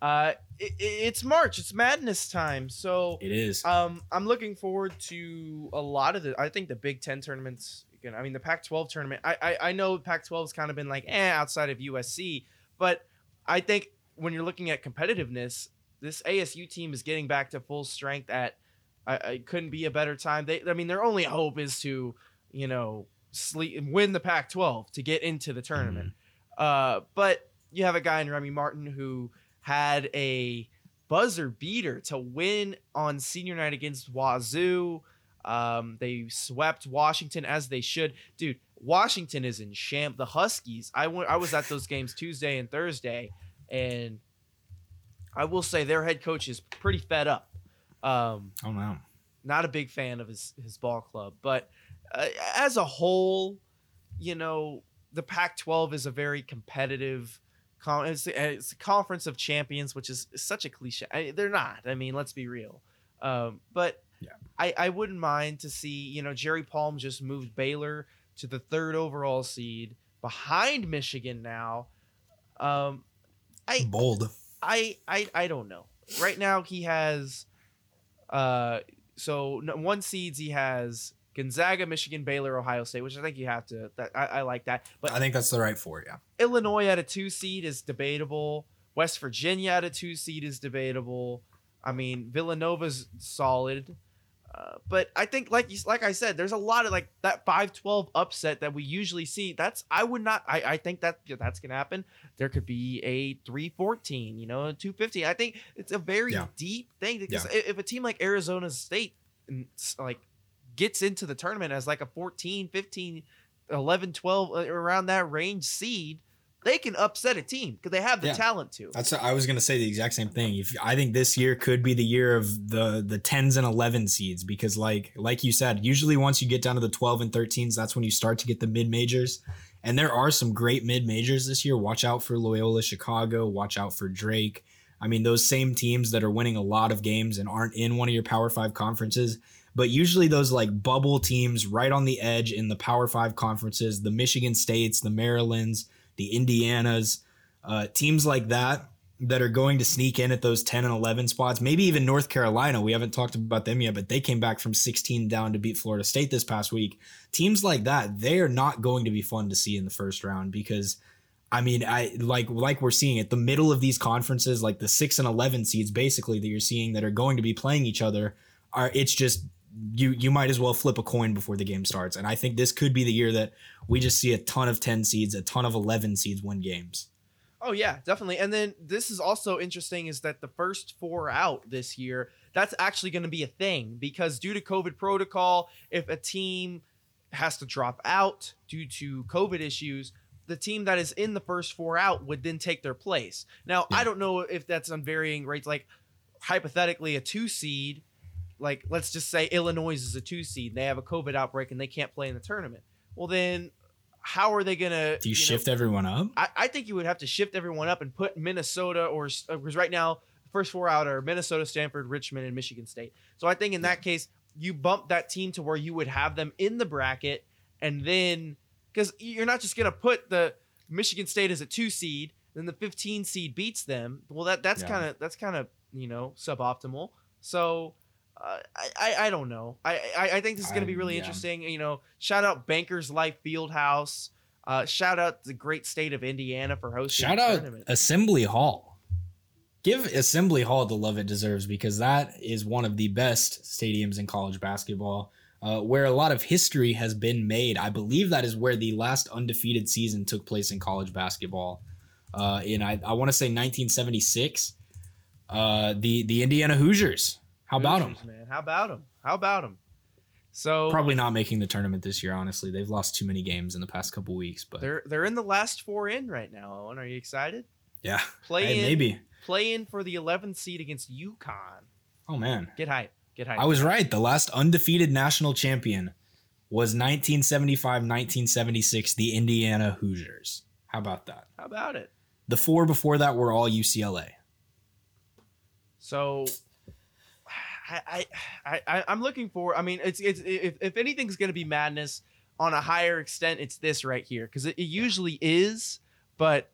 Uh, it, it- it's March. It's madness time. So It is. Um, I'm looking forward to a lot of the. I think the Big Ten tournaments. Again, I mean the Pac-12 tournament. I I, I know Pac-12 has kind of been like eh outside of USC, but I think when you're looking at competitiveness, this ASU team is getting back to full strength. At I, I couldn't be a better time. They, I mean, their only hope is to you know sleep win the Pac-12 to get into the tournament. Uh, but you have a guy in Remy Martin who had a buzzer beater to win on senior night against Wazoo. Um, they swept Washington as they should. Dude, Washington is in champ. The Huskies. I went, I was at those games (laughs) Tuesday and Thursday, and I will say their head coach is pretty fed up. Um, Oh no. not a big fan of his his ball club, but uh, as a whole, you know, the Pac-12 is a very competitive. Con- it's, it's a conference of champions, which is such a cliche. I, they're not. I mean, let's be real. Um, but Yeah. I, I wouldn't mind to see. You know, Jerry Palm just moved Baylor to the third overall seed behind Michigan now. Um, I Bold. I I I don't know. Right now he has uh so one seeds he has Gonzaga, Michigan, Baylor, Ohio State, which I think you have to that I, I like that. But I think that's the right four. Yeah. Illinois at a 2 seed is debatable. West Virginia at a 2 seed is debatable. I mean, Villanova's solid. Uh, but I think, like you, like I said, there's a lot of like that 5-12 upset that we usually see. That's I would not. I, I think that yeah, that's gonna happen. There could be a 3-14, you know, a 2-15. I think it's a very Yeah. deep thing because i- if a team like Arizona State like gets into the tournament as like a 14, 15, 11, 12 uh, around that range seed, they can upset a team because they have the Yeah. talent to. That's I was gonna say the exact same thing. If I think this year could be the year of the the tens and eleven seeds because like like you said, usually once you get down to the twelve and thirteens, that's when you start to get the mid majors. And there are some great mid majors this year. Watch out for Loyola Chicago. Watch out for Drake. I mean, those same teams that are winning a lot of games and aren't in one of your Power Five conferences. But usually those like bubble teams right on the edge in the Power Five conferences, the Michigan States, the Marylands, the Indianas, uh, teams like that that are going to sneak in at those 10 and 11 spots. Maybe even North Carolina. We haven't talked about them yet, but they came back from 16 down to beat Florida State this past week. Teams like that, they are not going to be fun to see in the first round because I mean, I like like we're seeing at the middle of these conferences, like the 6 and 11 seeds basically that you're seeing that are going to be playing each other are it's just you you might as well flip a coin before the game starts. And I think this could be the year that we just see a ton of 10 seeds, a ton of 11 seeds win games. Oh yeah, definitely. And then this is also interesting is that the first four out this year, that's actually going to be a thing because due to COVID protocol, if a team has to drop out due to COVID issues, the team that is in the first four out would then take their place. Now, Yeah. I don't know if that's on varying rates like hypothetically a 2 seed like let's just say Illinois is a 2 seed and they have a COVID outbreak and they can't play in the tournament. Well then how are they going to Do you, shift everyone up? I, I think you would have to shift everyone up and put Minnesota or because uh, right now the first four out are Minnesota, Stanford, Richmond, and Michigan State. So I think in that case you bump that team to where you would have them in the bracket, and then because you're not just gonna put the Michigan State as a two seed, then the 15 seed beats them. Well, that that's Yeah. kind of that's kind of you know suboptimal. So. Uh, I, I I don't know. I I, I think this is going to be really yeah. interesting. You know, shout out Bankers Life Fieldhouse. Uh, shout out the great state of Indiana for hosting. Shout out tournament. Assembly Hall. Give Assembly Hall the love it deserves because that is one of the best stadiums in college basketball, uh, where a lot of history has been made. I believe that is where the last undefeated season took place in college basketball. Uh, in I, I want to say 1976. Uh, the the Indiana Hoosiers. How about them? Man? How about them? How about them? So Probably not making the tournament this year. Honestly, they've lost too many games in the past couple weeks. But they're they're in the last four in right now. Owen, are you excited? yeah, Play hey, in, maybe. play in for the 11th seed against UConn. Oh man. Get hype. Get hype. I was right. The last undefeated national champion was 1975-1976, the Indiana Hoosiers. How about that? How about it? The four before that were all UCLA. So, I, I, I, I'm looking for. I mean, it's it's if, if anything's gonna be madness on a higher extent, it's this right here because it, it usually is, but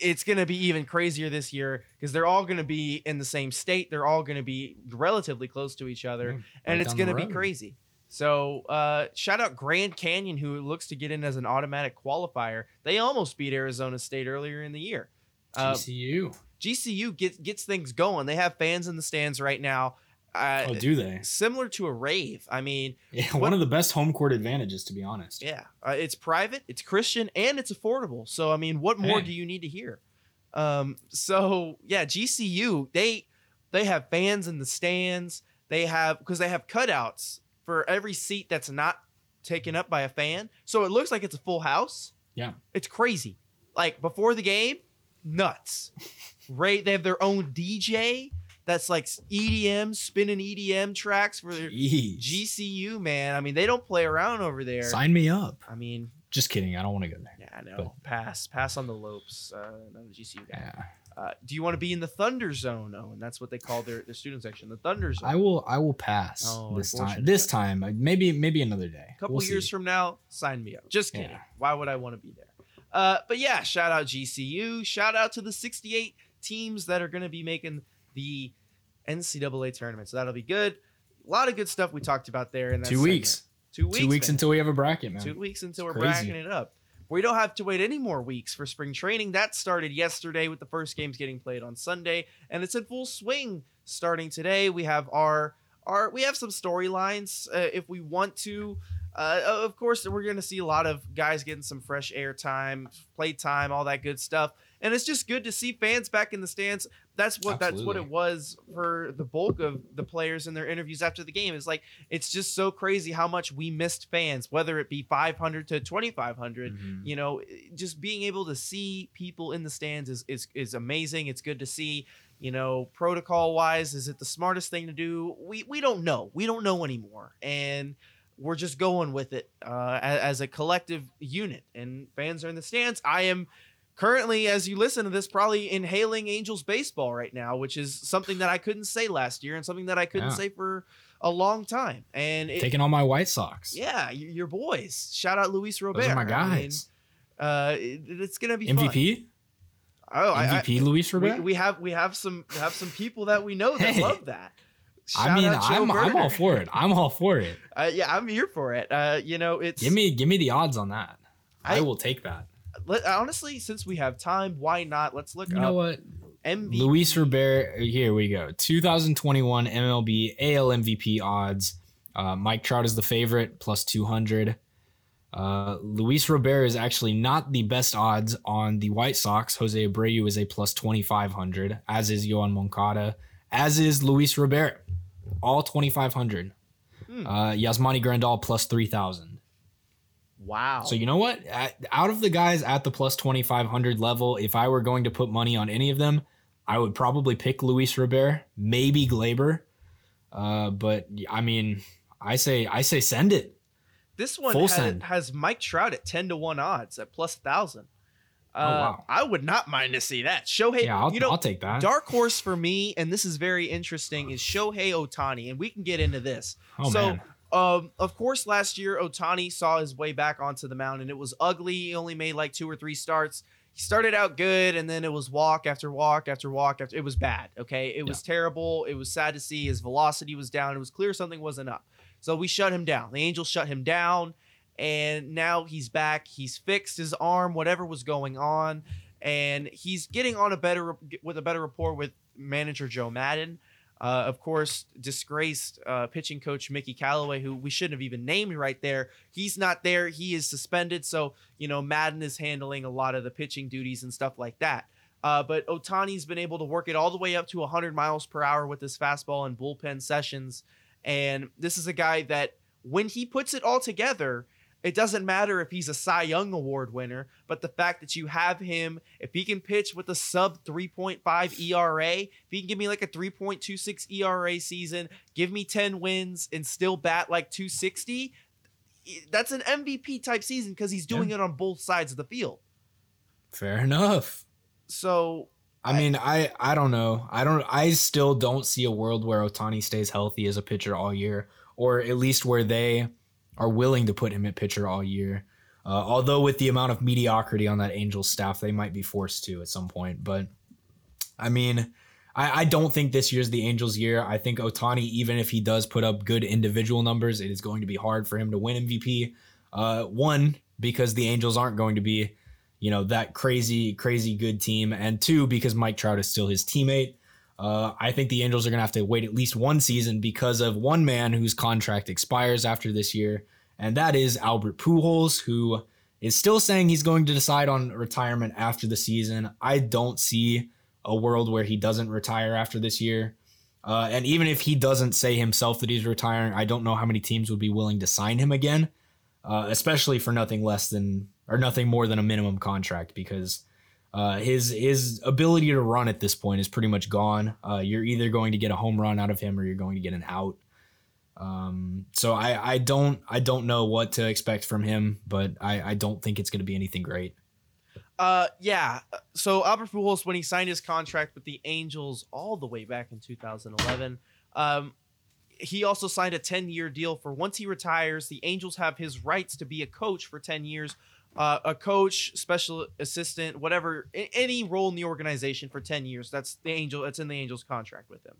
it's gonna be even crazier this year because they're all gonna be in the same state. They're all gonna be relatively close to each other, Yeah, and it's gonna be crazy. So, uh, shout out Grand Canyon, who looks to get in as an automatic qualifier. They almost beat Arizona State earlier in the year. Uh, TCU. GCU gets gets things going. They have fans in the stands right now. Uh, oh, do they? similar to a rave. I mean, Yeah, what- one of the best home court advantages, to be honest. yeah, uh, it's private, it's Christian, and it's affordable. So I mean, what more Hey. do you need to hear? Um, so yeah, GCU they they have fans in the stands. They have because they have cutouts for every seat that's not taken up by a fan. So it looks like it's a full house. Yeah. It's crazy. Like before the game, nuts. (laughs) right? They have their own DJ that's like EDM, spinning EDM tracks for their Jeez. GCU, man. I mean, they don't play around over there. Sign me up. I mean, Just kidding. I don't want to go there. yeah, I know. But- pass, pass on the Lopes. Uh, the GCU guy. Yeah. Uh, do you want to be in the Thunder Zone? Oh, and that's what they call their, their student section, the Thunder Zone. I will. I will pass Oh, this time. This time, maybe maybe another day. A couple We'll years see. from now, sign me up. Just kidding. Yeah. Why would I want to be there? Uh, but yeah, shout out GCU. Shout out to the 68 teams that are going to be making the NCAA tournament. So that'll be good. A lot of good stuff we talked about there in that two segment. weeks. Two weeks. Two weeks man. until we have a bracket, man. Two weeks until we're crazy. bracketing it up. We don't have to wait any more weeks for spring training. That started yesterday with the first games getting played on Sunday, and it's in full swing starting today. We have our our we have some storylines uh, if we want to. Uh, of course, we're going to see a lot of guys getting some fresh air time, play time, all that good stuff, and it's just good to see fans back in the stands. That's what that's what it was for the bulk of the players in their interviews after the game. It's like it's just so crazy how much we missed fans, whether it be 500 to 2,500. Mhm. You know, just being able to see people in the stands is is is amazing. It's good to see. You know, protocol wise, is it the smartest thing to do? We we don't know. We don't know anymore, and we're just going with it uh, as, as a collective unit. And fans are in the stands. I am currently, as you listen to this, probably inhaling Angels baseball right now, which is something that I couldn't say last year and something that I couldn't Yeah. say for a long time. And it, Taking on my White Sox. yeah, your boys. Shout out Luis Robert. Those are my I mean, guys. uh, it- it's gonna be fun. MVP. Oh, I, I, MVP Luis we, Robert. we have we have some have some people that we know that Hey. love that. I mean, I'm, I'm all for it. I'm all for it. (laughs) Uh, yeah, I'm here for it. Uh, you know, it's Give me give me the odds on that. I, I- will take that. Let, honestly since we have time, why not? Let's look You up know what? MVP. Luis Robert. Here we go. 2021 MLB AL MVP odds. Uh, Mike Trout is the favorite, plus 200. Uh, Luis Robert is actually not the best odds on the White Sox. Jose Abreu is a plus 2,500, as is Yoan Moncada, as is Luis Robert, all 2,500. Hmm. Uh, Yasmani Grandal plus 3,000. Wow. So you know what? At, out of the guys at the plus 2,500 level, if I were going to put money on any of them, I would probably pick Luis Robert, maybe Gleyber. Uh, but I mean, I say I say send it. This one Full has, Mike Trout at ten to one odds at plus thousand. Uh, Oh, wow. I would not mind to see that. Shohei, yeah, I'll, you know, I'll take that. dark horse for me, and this is very interesting, is Shohei Ohtani, and we can get into this. oh so, man, Um, of course, last year Ohtani saw his way back onto the mound, and it was ugly. He only made like two or three starts. He started out good, and then it was walk after walk after walk after. It was bad. Okay, it was terrible. It was sad to see his velocity was down. It was clear something wasn't up. So we shut him down. The Angels shut him down, and now he's back. He's fixed his arm, whatever was going on, and he's getting on a better with a better rapport with manager Joe Maddon. Uh, of course, disgraced uh, pitching coach Mickey Callaway, who we shouldn't have even named right there. He's not there. He is suspended. So, you know, Maddon is handling a lot of the pitching duties and stuff like that. Uh, but Ohtani's been able to work it all the way up to 100 miles per hour with his fastball and bullpen sessions. And this is a guy that, when he puts it all together, it doesn't matter if he's a Cy Young Award winner, but the fact that you have him, if he can pitch with a sub 3.5 ERA, if he can give me like a 3.26 ERA season, give me 10 wins, and still bat like 260, that's an MVP type season because he's doing it on both sides of the field. fair enough. So, I mean, I I don't know. I don't. I still don't see a world where Ohtani stays healthy as a pitcher all year, or at least where they are willing to put him at pitcher all year. Uh, although with the amount of mediocrity on that Angels staff, they might be forced to at some point. But I mean, I, I don't think this year's the Angels' year. I think Ohtani, even if he does put up good individual numbers, it is going to be hard for him to win MVP. Uh, one because the Angels aren't going to be you know that crazy crazy good team and two because mike trout is still his teammate uh, i think the angels are going to have to wait at least one season because of one man whose contract expires after this year and that is albert pujols who is still saying he's going to decide on retirement after the season. I don't see a world where he doesn't retire after this year. Uh, and even if he doesn't say himself that he's retiring i don't know how many teams would be willing to sign him again uh, especially for nothing less than or nothing more than a minimum contract because uh, his his ability to run at this point is pretty much gone. Uh, you're either going to get a home run out of him or you're going to get an out. Um, so I, I don't I don't know what to expect from him, but I, I don't think it's going to be anything great. uh, yeah. So Albert Pujols, when he signed his contract with the Angels all the way back in 2011, um, he also signed a 10 year deal for once he retires, the Angels have his rights to be a coach for 10 years. Uh, a coach, special assistant, whatever, any role in the organization for 10 years. That's the Angel. That's in the Angels contract with him.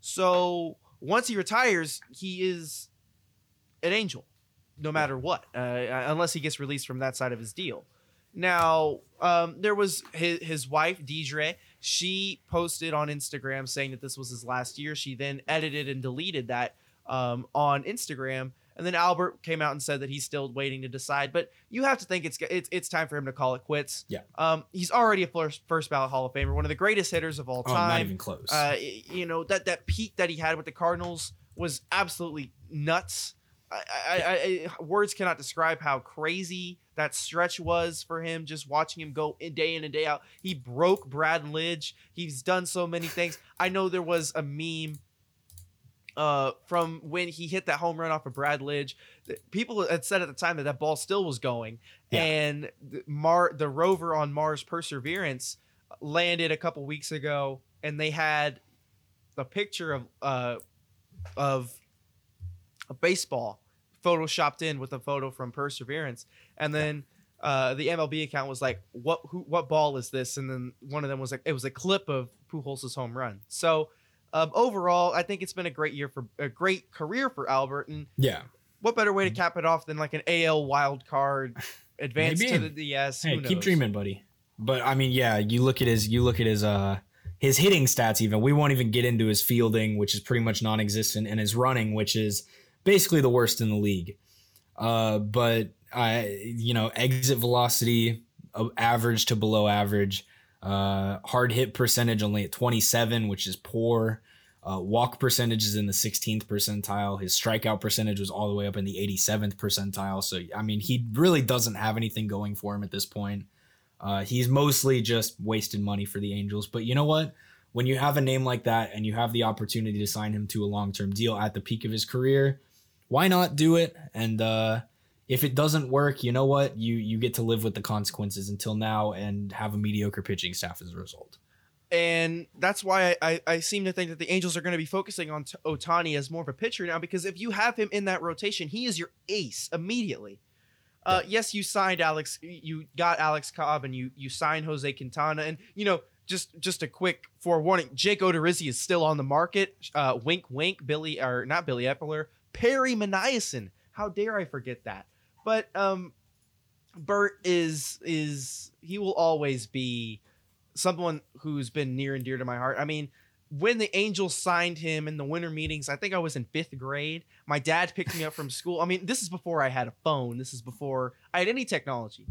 So once he retires, he is an Angel, no matter what, uh, unless he gets released from that side of his deal. Now, um, there was his, his wife, Deidre. She posted on Instagram saying that this was his last year. She then edited and deleted that um, on Instagram. And then Albert came out and said that he's still waiting to decide. But you have to think it's it's, it's time for him to call it quits. Yeah. Um, he's already a first, first ballot Hall of Famer, one of the greatest hitters of all Oh, not time. even close. Uh, you know that that peak that he had with the Cardinals was absolutely nuts. I, I, I, I words cannot describe how crazy that stretch was for him. Just watching him go in day in and day out, he broke Brad Lidge. He's done so many things. I know there was a meme uh, from when he hit that home run off of Brad Lidge. People had said at the time that that ball still was going, Yeah. and the Mar the rover on Mars Perseverance landed a couple weeks ago, and they had a picture of uh of a baseball photoshopped in with a photo from Perseverance, and then uh, the MLB account was like, "What who what ball is this?" And then one of them was like, "It was a clip of Pujols' home run." So um, overall, I think it's been a great year for a great career for Albert. And Yeah. what better way to Mm-hmm. cap it off than like an AL wild card (sighs) advance to the DS? Hey, keep dreaming, buddy. But I mean, yeah, you look at his you look at his uh his hitting stats even. We won't even get into his fielding, which is pretty much non-existent, and his running, which is basically the worst in the league. Uh but I you know, exit velocity uh, average to below average. Uh hard hit percentage only at 27, which is poor. Uh, walk percentage is in the 16th percentile. His strikeout percentage was all the way up in the 87th percentile. So, I mean, he really doesn't have anything going for him at this point. Uh, he's mostly just wasted money for the Angels. But you know what? When you have a name like that and you have the opportunity to sign him to a long term deal at the peak of his career, why not do it? And uh, if it doesn't work, you know what? You you get to live with the consequences until now and have a mediocre pitching staff as a result. and that's why I, I, I seem to think that the Angels are going to be focusing on T- Ohtani as more of a pitcher now because if you have him in that rotation, he is your ace immediately. Uh, yes, you signed Alex, you got Alex Cobb, and you you signed Jose Quintana, and you know just just a quick forewarning: Jake Odorizzi is still on the market. Uh, wink, wink. Billy or not Billy Eppler, Perry Minasian. How dare I forget that? But um, Bert is is he will always be someone who's been near and dear to my heart. I mean, when the Angels signed him in the winter meetings, I think I was in fifth grade. My dad picked me up from school. I mean, this is before I had a phone. This is before I had any technology.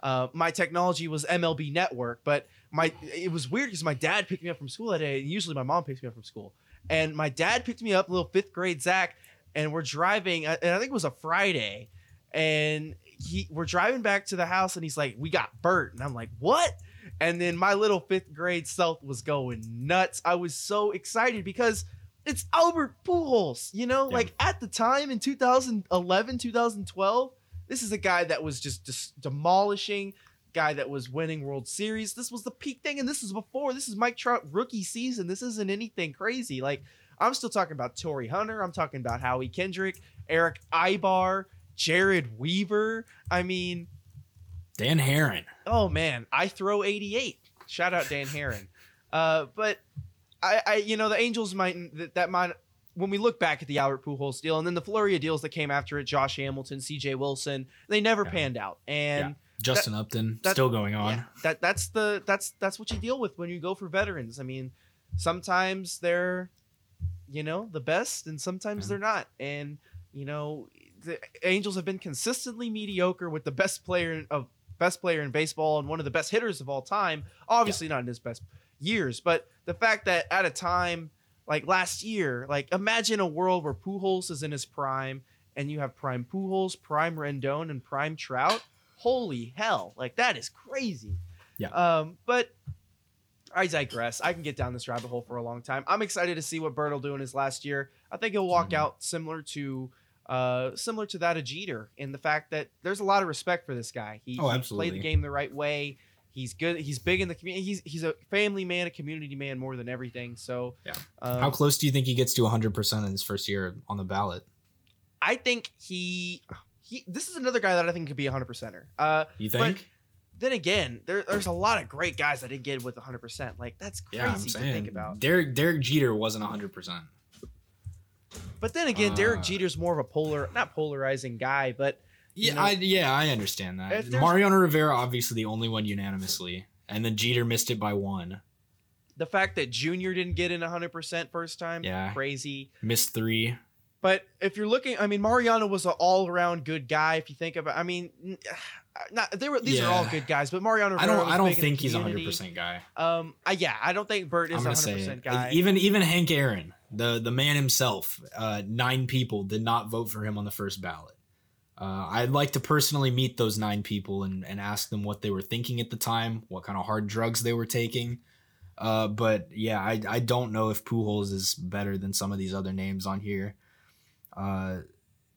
Uh, my technology was MLB Network, but my it was weird because my dad picked me up from school that day. Usually, my mom picks me up from school, and my dad picked me up, little fifth grade Zach, and we're driving. And I think it was a Friday, and he we're driving back to the house, and he's like, "We got Bert," and I'm like, "What?" And then my little fifth grade self was going nuts. I was so excited because it's Albert Pujols. You know, Yeah. like at the time in 2011, 2012, this is a guy that was just, just demolishing, guy that was winning World Series. This was the peak thing, and this is before. This is Mike Trout rookie season. This isn't anything crazy. Like I'm still talking about Torii Hunter. I'm talking about Howie Kendrick, Erick Aybar, Jered Weaver. I mean, Dan Haren. oh man, I throw 88. Shout out Dan Haren. (laughs) Uh, but I, I, you know, the Angels might that, that might when we look back at the Albert Pujols deal and then the of deals that came after it, Josh Hamilton, C.J. Wilson, they never Yeah. panned out. And Justin Upton that- still going on. yeah, that that's the that's that's what you deal with when you go for veterans. I mean, sometimes they're, you know, the best, and sometimes Yeah. they're not. And you know, the Angels have been consistently mediocre with the best player of best player in baseball and one of the best hitters of all time. Obviously, not in his best years, but the fact that at a time like last year, like imagine a world where Pujols is in his prime, and you have prime Pujols, prime Rendon, and prime Trout. Holy hell! Like that is crazy. Yeah. Um, but I digress. I can get down this rabbit hole for a long time. I'm excited to see what Bird will do in his last year. I think he'll walk Mhm. out similar to uh similar to that of Jeter in the fact that there's a lot of respect for this guy. He, Oh, he played the game the right way. He's good. He's big in the community. He's he's a family man, a community man more than everything. So Yeah. um, How close do you think he gets to 100% in his first year on the ballot? I think he he. This is another guy that I think could be a hundred percenter. Uh, You think? then again, there, there's a lot of great guys that didn't get with 100%. Like, that's crazy yeah, to think about. Derek Derek Jeter wasn't 100%. But then again, Derek Uh, Jeter's more of a polar, not polarizing guy, but Yeah, know- I yeah, I understand that. Mariano Rivera obviously the only one unanimously, and then Jeter missed it by one. the fact that Junior didn't get in 100% first time, Yeah. crazy. Missed 3. But if you're looking, I mean, Mariano was an all around good guy. If you think about, I mean, (sighs) not they were. These are all good guys, but Mariano. I don't I don't big in the think he's a 100% guy. Um, I, yeah, I don't think Bert is a gonna 100 say percent guy. even even Hank Aaron, the the man himself, uh, nine people did not vote for him on the first ballot. Uh, I'd like to personally meet those nine people and, and ask them what they were thinking at the time, what kind of hard drugs they were taking. Uh, but yeah, I, I don't know if Pujols is better than some of these other names on here. Uh,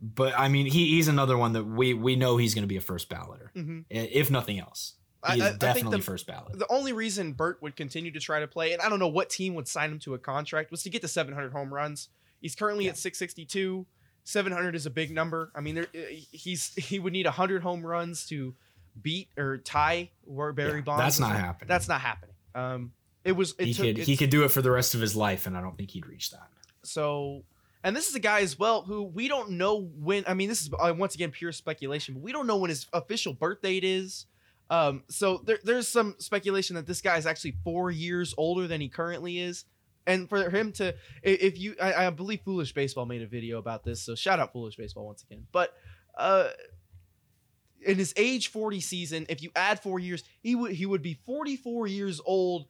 but I mean, he, he's another one that we, we know he's going to be a first balloter, Mhm. if nothing else. I- He I- I is think definitely the- first ballot. the only reason Bert would continue to try to play, and I don't know what team would sign him to a contract, was to get to 700 home runs. He's currently Yeah. at 662. 700 is a big number. I mean, there, uh, he's he would need 100 home runs to beat or tie where Barry Yeah, Bonds. that's not happening. That's not happening. Um, it was. It he took, could he could do it for the rest of his life, and I don't think he'd reach that. So, and this is a guy as well who we don't know when. I mean, this is uh, once again pure speculation, but we don't know when his official birth date is. Um, so there, there's some speculation that this guy is actually four years older than he currently is. And for him to, if you, I, I believe Foolish Baseball made a video about this, so shout out Foolish Baseball once again. But uh, in his age 40 season, if you add four years, he would he would be 44 years old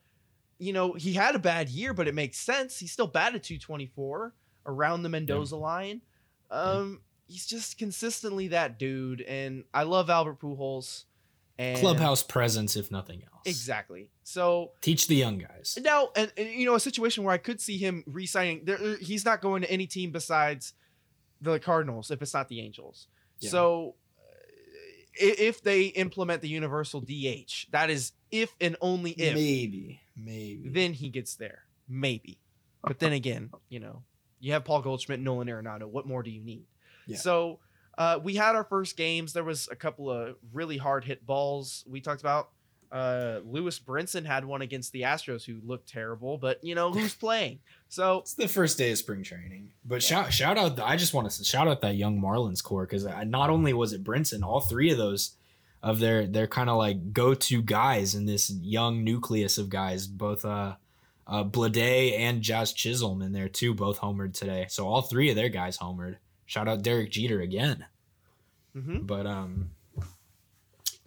you know, he had a bad year, but it makes sense. He still batted 224 around the Mendoza line. Um, he's just consistently that dude, and I love Albert Pujols. And Clubhouse presence, if nothing else. exactly. So Teach the young guys. now, and, and, you know, a situation where I could see him re-signing. There, er, he's not going to any team besides the Cardinals if it's not the Angels. Yeah. So, uh, if they implement the universal DH, that is if and only if maybe, maybe. then he gets there. Maybe. But then again, you know, you have Paul Goldschmidt, Nolan Arenado. What more do you need? Yeah. So uh, we had our first games. There was a couple of really hard hit balls we talked about. Uh, Lewis Brinson had one against the Astros who looked terrible, but you know who's (laughs) playing. So It's the first day of spring training, but shout shout out! I just want to shout out that young Marlins core because not only was it Brinson, all three of those of their their kind of like go to guys in this young nucleus of guys, both uh, uh Blade and Jazz Chisholm in there too, both homered today. So all three of their guys homered. Shout out Derek Jeter again. mhm. But um,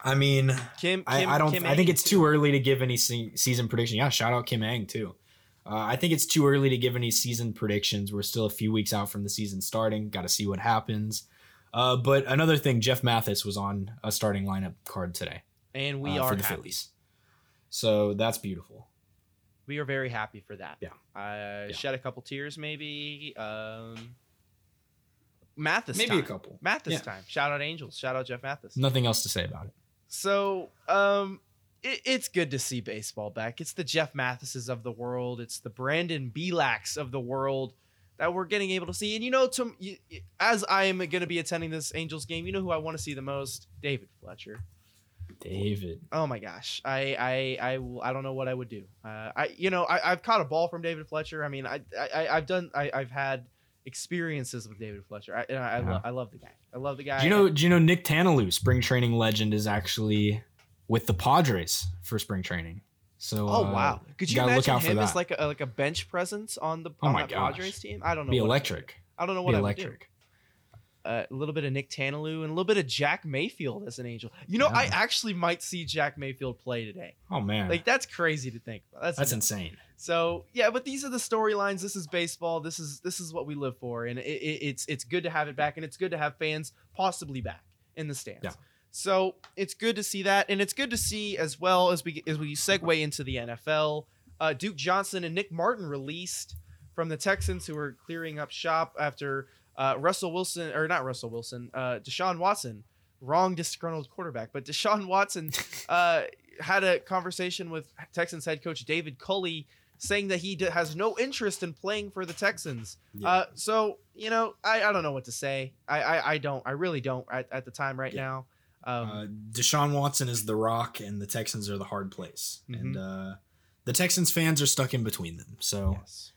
I mean, Kim, Kim, I, I don't. Kim I think it's too early to give any se- season prediction. Yeah, shout out Kim Ng too. Uh, I think it's too early to give any season predictions. We're still a few weeks out from the season starting. Got to see what happens. Uh, but another thing, Jeff Mathis was on a starting lineup card today and we uh, are for the happy. Phillies. So that's beautiful. We are very happy for that. Yeah. I Yeah. shed a couple tears, maybe. Um, Mathis, Maybe time. a couple. Mathis Yeah. time. Shout out Angels. Shout out Jeff Mathis. Nothing else to say about it. So, um, it, it's good to see baseball back. It's the Jeff Mathises of the world. It's the Brandon Belaks of the world that we're getting able to see. And you know, to y- y- as I am going to be attending this Angels game, you know who I want to see the most? David Fletcher. David. Oh my gosh, I I I, will- I don't know what I would do. Uh, I you know I, I've caught a ball from David Fletcher. I mean I, I I've done I, I've had experiences with David Fletcher. I and I, I, Yeah. lo- I love the guy. I love the guy. Do you know? Do you know Nick Tanielu, spring training legend, is actually with the Padres for spring training. So Oh uh, wow! Could you gotta imagine look out him as like a like a bench presence on the Oh on my that. Padres team? I don't know. be what I electric. I don't know Be what I would do. Uh, a little bit of Nick Tanielu and a little bit of Jack Mayfield as an angel. You know, I actually might see Jack Mayfield play today. Oh man, Like that's crazy to think about. That's that's nuts. insane. So yeah, but these are the storylines. This is baseball. This is this is what we live for, and it, it, it's it's good to have it back, and it's good to have fans possibly back in the stands. Yeah. So it's good to see that, and it's good to see as well as we as we segue into the NFL. Uh, Duke Johnson and Nick Martin released from the Texans, who are clearing up shop after uh, Russell Wilson or not Russell Wilson, uh, Deshaun Watson, wrong disgruntled quarterback, but Deshaun Watson (laughs) uh, had a conversation with Texans head coach David Culley saying that he d- has no interest in playing for the Texans. Yeah. Uh, so you know, I, I don't know what to say. I I, I don't. I really don't at, at the time right Yeah. now. Um, uh, Deshaun Watson is the rock, and the Texans are the hard place, Mhm. and uh, the Texans fans are stuck in between them. So yes.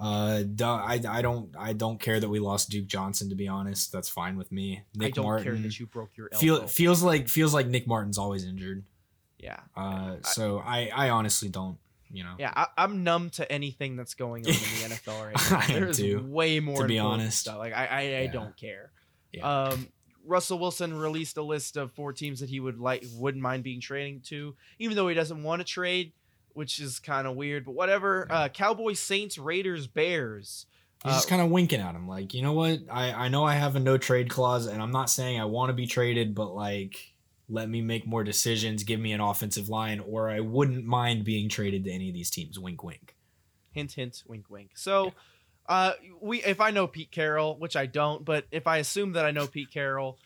Uh, I, I don't I don't care that we lost Duke Johnson. To be honest, that's fine with me. Nick I don't Martin care that you broke your elbow. feel, feels like feels like Nick Martin's always injured. yeah. Uh, so I I honestly don't. You know. Yeah, I, I'm numb to anything that's going on in the (laughs) NFL right now. There's too, way more to be honest. stuff. Like I, I, I Yeah. don't care. Yeah. Um, Russell Wilson released a list of four teams that he would like wouldn't mind being trading to, even though he doesn't want to trade, which is kind of weird. But whatever. Uh, Cowboys, Saints, Raiders, Bears. He's Uh, just kind of winking at him, like, you know what? I, I know I have a no trade clause, and I'm not saying I want to be traded, but like, let me make more decisions, give me an offensive line, or I wouldn't mind being traded to any of these teams. Wink, wink. hint, hint, wink, wink. So, uh, we if I know Pete Carroll, which I don't, but if I assume that I know Pete Carroll,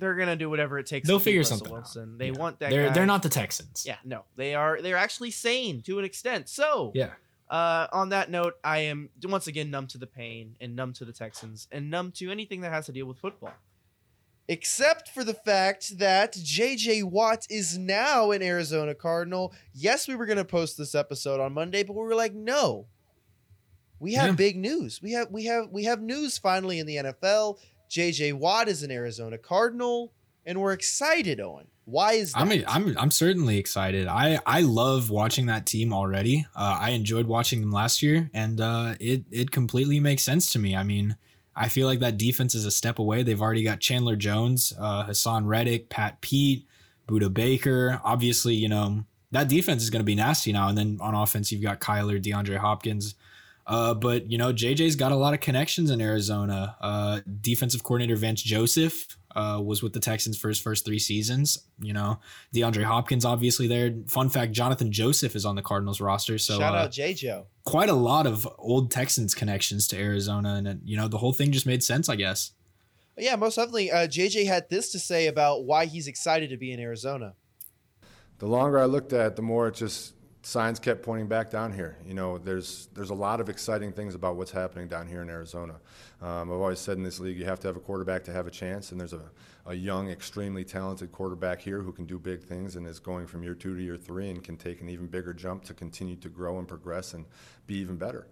they're gonna do whatever it takes. They'll to figure Russell something out. They Yeah. want that. they're guy. they're not the Texans. Yeah, no, they are. They're actually sane to an extent. So, Yeah. Uh, on that note, I am once again numb to the pain and numb to the Texans and numb to anything that has to deal with football. except for the fact that JJ Watt is now an Arizona Cardinal. Yes, we were going to post this episode on Monday, but we were like, no. We have Yeah. big news. We have we have we have news finally in the NFL. JJ Watt is an Arizona Cardinal and we're excited, Owen. Why is that? I'm I'm I'm certainly excited. I I love watching that team already. Uh, I enjoyed watching them last year, and uh, it it completely makes sense to me. I mean, I feel like that defense is a step away. They've already got Chandler Jones, uh, Haason Reddick, Pat Pete, Budda Baker. Obviously, you know that defense is going to be nasty now. And then on offense, you've got Kyler, DeAndre Hopkins. Uh, but you know, JJ's got a lot of connections in Arizona. Uh, defensive coordinator Vance Joseph uh, was with the Texans for his first three seasons. You know, DeAndre Hopkins obviously there. Fun fact: Johnathan Joseph is on the Cardinals roster. So Shout uh, out JJo. quite a lot of old Texans connections to Arizona, and uh, you know the whole thing just made sense, I guess. Yeah, most definitely. Uh, JJ had this to say about why he's excited to be in Arizona. the longer I looked at it, the more it just signs kept pointing back down here. You know, there's there's a lot of exciting things about what's happening down here in Arizona. Um, I've always said in this league, you have to have a quarterback to have a chance, and there's a, a young, extremely talented quarterback here who can do big things and is going from year two to year three and can take an even bigger jump to continue to grow and progress and be even better.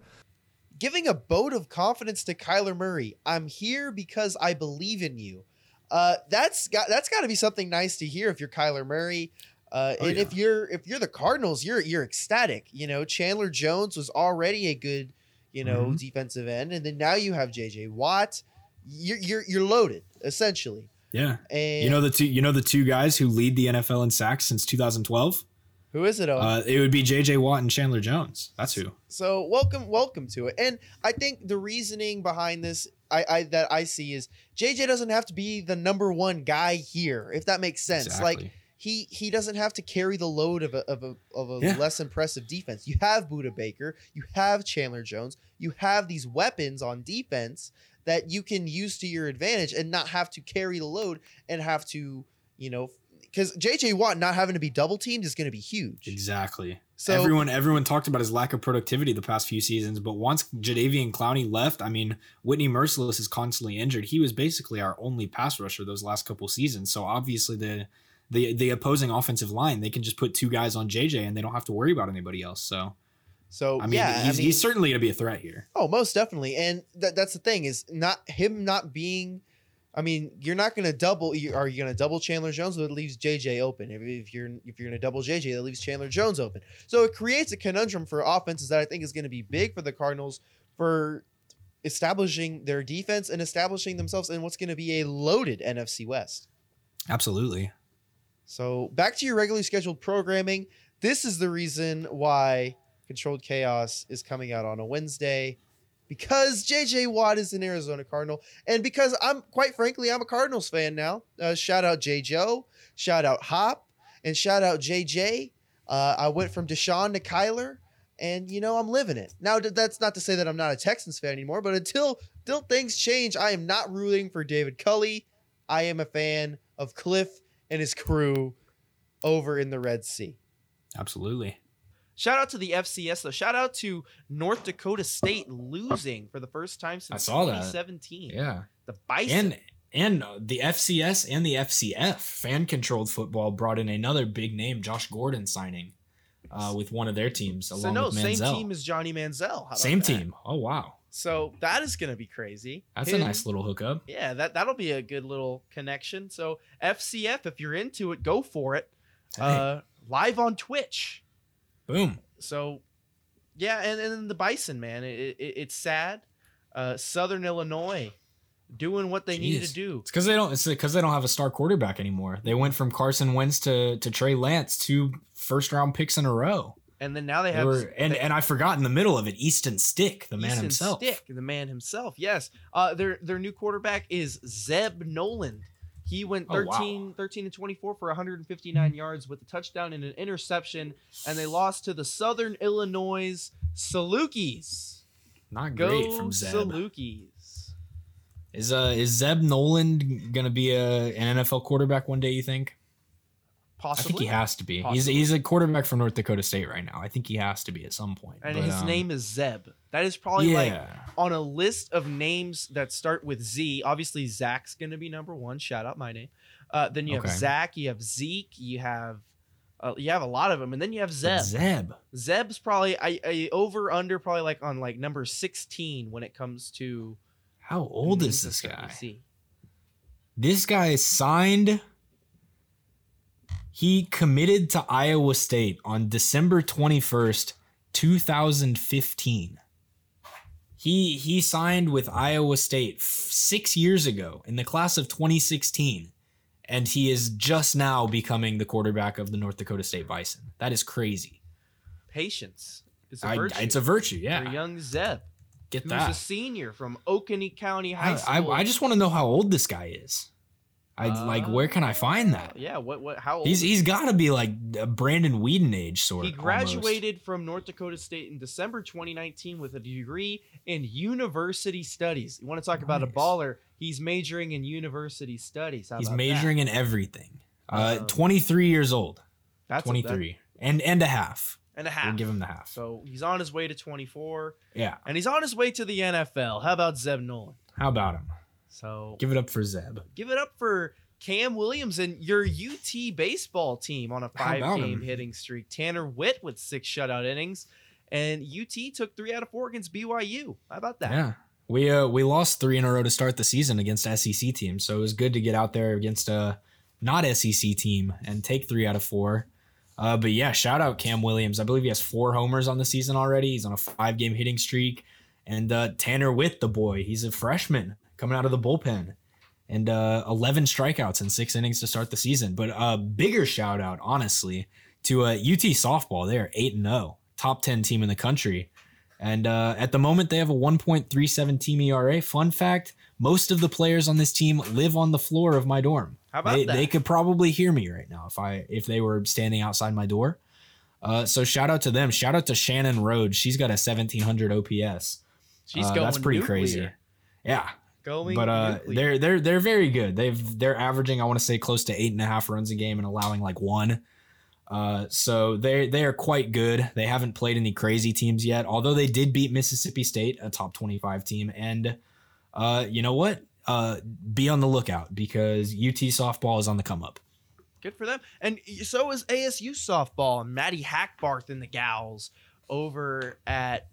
Giving a vote of confidence to Kyler Murray. I'm here because I believe in you. Uh, that's got that's got to be something nice to hear if you're Kyler Murray. Uh, Oh, and yeah. if you're if you're the Cardinals, you're you're ecstatic. You know, Chandler Jones was already a good, you know, Mhm. defensive end, and then now you have J.J. Watt. You're you're you're loaded essentially. Yeah, And you know the two you know the two guys who lead the NFL in sacks since 2012. who is it? Uh, it would be J.J. Watt and Chandler Jones. That's who. So welcome, welcome to it. And I think the reasoning behind this, I, I that I see is JJ doesn't have to be the number one guy here, if that makes sense. Exactly. Like he he doesn't have to carry the load of a of a of a Yeah. less impressive defense. You have Budda Baker, you have Chandler Jones, you have these weapons on defense that you can use to your advantage and not have to carry the load and have to, you know, because JJ Watt not having to be double teamed is going to be huge. Exactly. So everyone everyone talked about his lack of productivity the past few seasons, but once Jadeveon Clowney left, I mean, Whitney Mercilus is constantly injured. He was basically our only pass rusher those last couple seasons. So obviously the the the opposing offensive line, they can just put two guys on JJ and they don't have to worry about anybody else. So so I mean, yeah, he's, I mean, he's certainly going to be a threat here. Oh, most definitely. And that that's the thing is not him not being. I mean, you're not going to double. You, are you going to double Chandler Jones? But it leaves JJ open. If, if you're if you're going to double JJ, that leaves Chandler Jones open. So it creates a conundrum for offenses that I think is going to be big for the Cardinals for establishing their defense and establishing themselves in what's going to be a loaded NFC West. Absolutely. So back to your regularly scheduled programming. This is the reason why Controlled Chaos is coming out on a Wednesday. Because JJ Watt is an Arizona Cardinal, and because I'm quite frankly, I'm a Cardinals fan now. Uh, shout out J Joe, shout out Hop, and shout out JJ. Uh, I went from Deshaun to Kyler, and you know I'm living it. Now that's not to say that I'm not a Texans fan anymore, but until until things change, I am not rooting for David Culley. I am a fan of Cliff and his crew over in the Red Sea. Absolutely. Shout out to the FCS though. Shout out to North Dakota State losing for the first time since I saw that. 2017. Yeah. The Bison. And and uh, the FCS and the FCF fan controlled football brought in another big name, Josh Gordon signing uh, with one of their teams along so no, with same team as Johnny Manziel. How about Same that? team. Oh wow, So that is gonna be crazy. that's a nice little hookup. Yeah, that that'll be a good little connection. So FCF, if you're into it, go for it. Hey, Uh, live on Twitch. boom. So yeah, and and then the Bison man, it, it, it's sad. Uh, Southern Illinois doing what they Jeez. to do. It's because they don't. It's because they don't have a star quarterback anymore. They went from Carson Wentz to to Trey Lance, two first round picks in a row. And then now they They have were, and they- and I forgot in the middle of it, Easton Stick, the man Easton himself. Stick, the man himself. Yes. Uh, their their new quarterback is Zeb Noland. He went Oh, wow. 13, 13 and 24 for 159 yards with a touchdown and an interception, and they lost to the Southern Illinois Salukis. Not Go great from Zeb. Salukis. Is uh is Zeb Noland gonna be a an NFL quarterback one day? You think? I think he has to be. Possibly. He's he's a quarterback from North Dakota State right now. I think he has to be at some point. and But, his um, name is Zeb. That is probably like yeah. on a list of names that start with Z. Obviously, Zach's going to be number one. Shout out my name. Uh, then you have Okay. Zach. You have Zeke. You have uh, you have a lot of them, and then you have Zeb. Zeb. Zeb's probably I, I over under probably like on like number sixteen when it comes to How old is this guy? This guy signed. He committed to Iowa State on December 21st, 2015. He he signed with Iowa State f- 6 years ago in the class of 2016 and he is just now becoming the quarterback of the North Dakota State Bison. That is crazy. Patience is a I- virtue. it's a virtue, for yeah. young Zeb, Get who's that. a senior from Oconee County High I, School. I, I just want to know how old this guy is. I like where can I find that? Uh, Yeah, what what how old? He's he's got to be like a Brandon Weeden age sort. Of He almost. graduated from North Dakota State in December 2019 with a degree in university studies. You want to talk about a baller? He's majoring in university studies. How He's majoring in everything. Uh, Um, 23 years old. that? That's a- 23 and and a half. and a half. We'll give him the half. So he's on his way to 24, yeah. and he's on his way to the NFL. How about Zeb Noland? How about him? So Give it up for Zeb. give it up for Cam Williams and your UT baseball team on a five game him? hitting streak. Tanner Witt with six shutout innings, and UT took three out of four against BYU. How about that? Yeah. We uh we lost three in a row to start the season against SEC teams, so it was good to get out there against a not SEC team and take three out of four. Uh, but yeah, shout out Cam Williams. I believe he has four homers on the season already. He's on a five game hitting streak. And uh, Tanner Witt, the boy, he's a freshman coming out of the bullpen. And uh, 11 strikeouts in six innings to start the season. But a bigger shout out, honestly, to uh, UT softball. They're 8 and 0, top 10 team in the country. And uh, at the moment, they have a 1.37 team ERA. Fun fact most of the players on this team live on the floor of my dorm. How about they, that? they could probably hear me right now if I if they were standing outside my door. Uh, so shout out to them. Shout out to Shannon Rhodes. She's got a 1700 OPS. She's Uh, going. that's pretty nuclear. crazy. Yeah, Going, but uh, nuclear. they're they're they're very good. They've they're averaging I want to say close to eight and a half runs a game and allowing like one. Uh, so they they are quite good. They haven't played any crazy teams yet, although they did beat Mississippi State, a top twenty five team. And uh, you know what? Uh, be on the lookout because UT softball is on the come up. Good for them. And so is ASU softball. And Maddie Hackbarth and the gals over at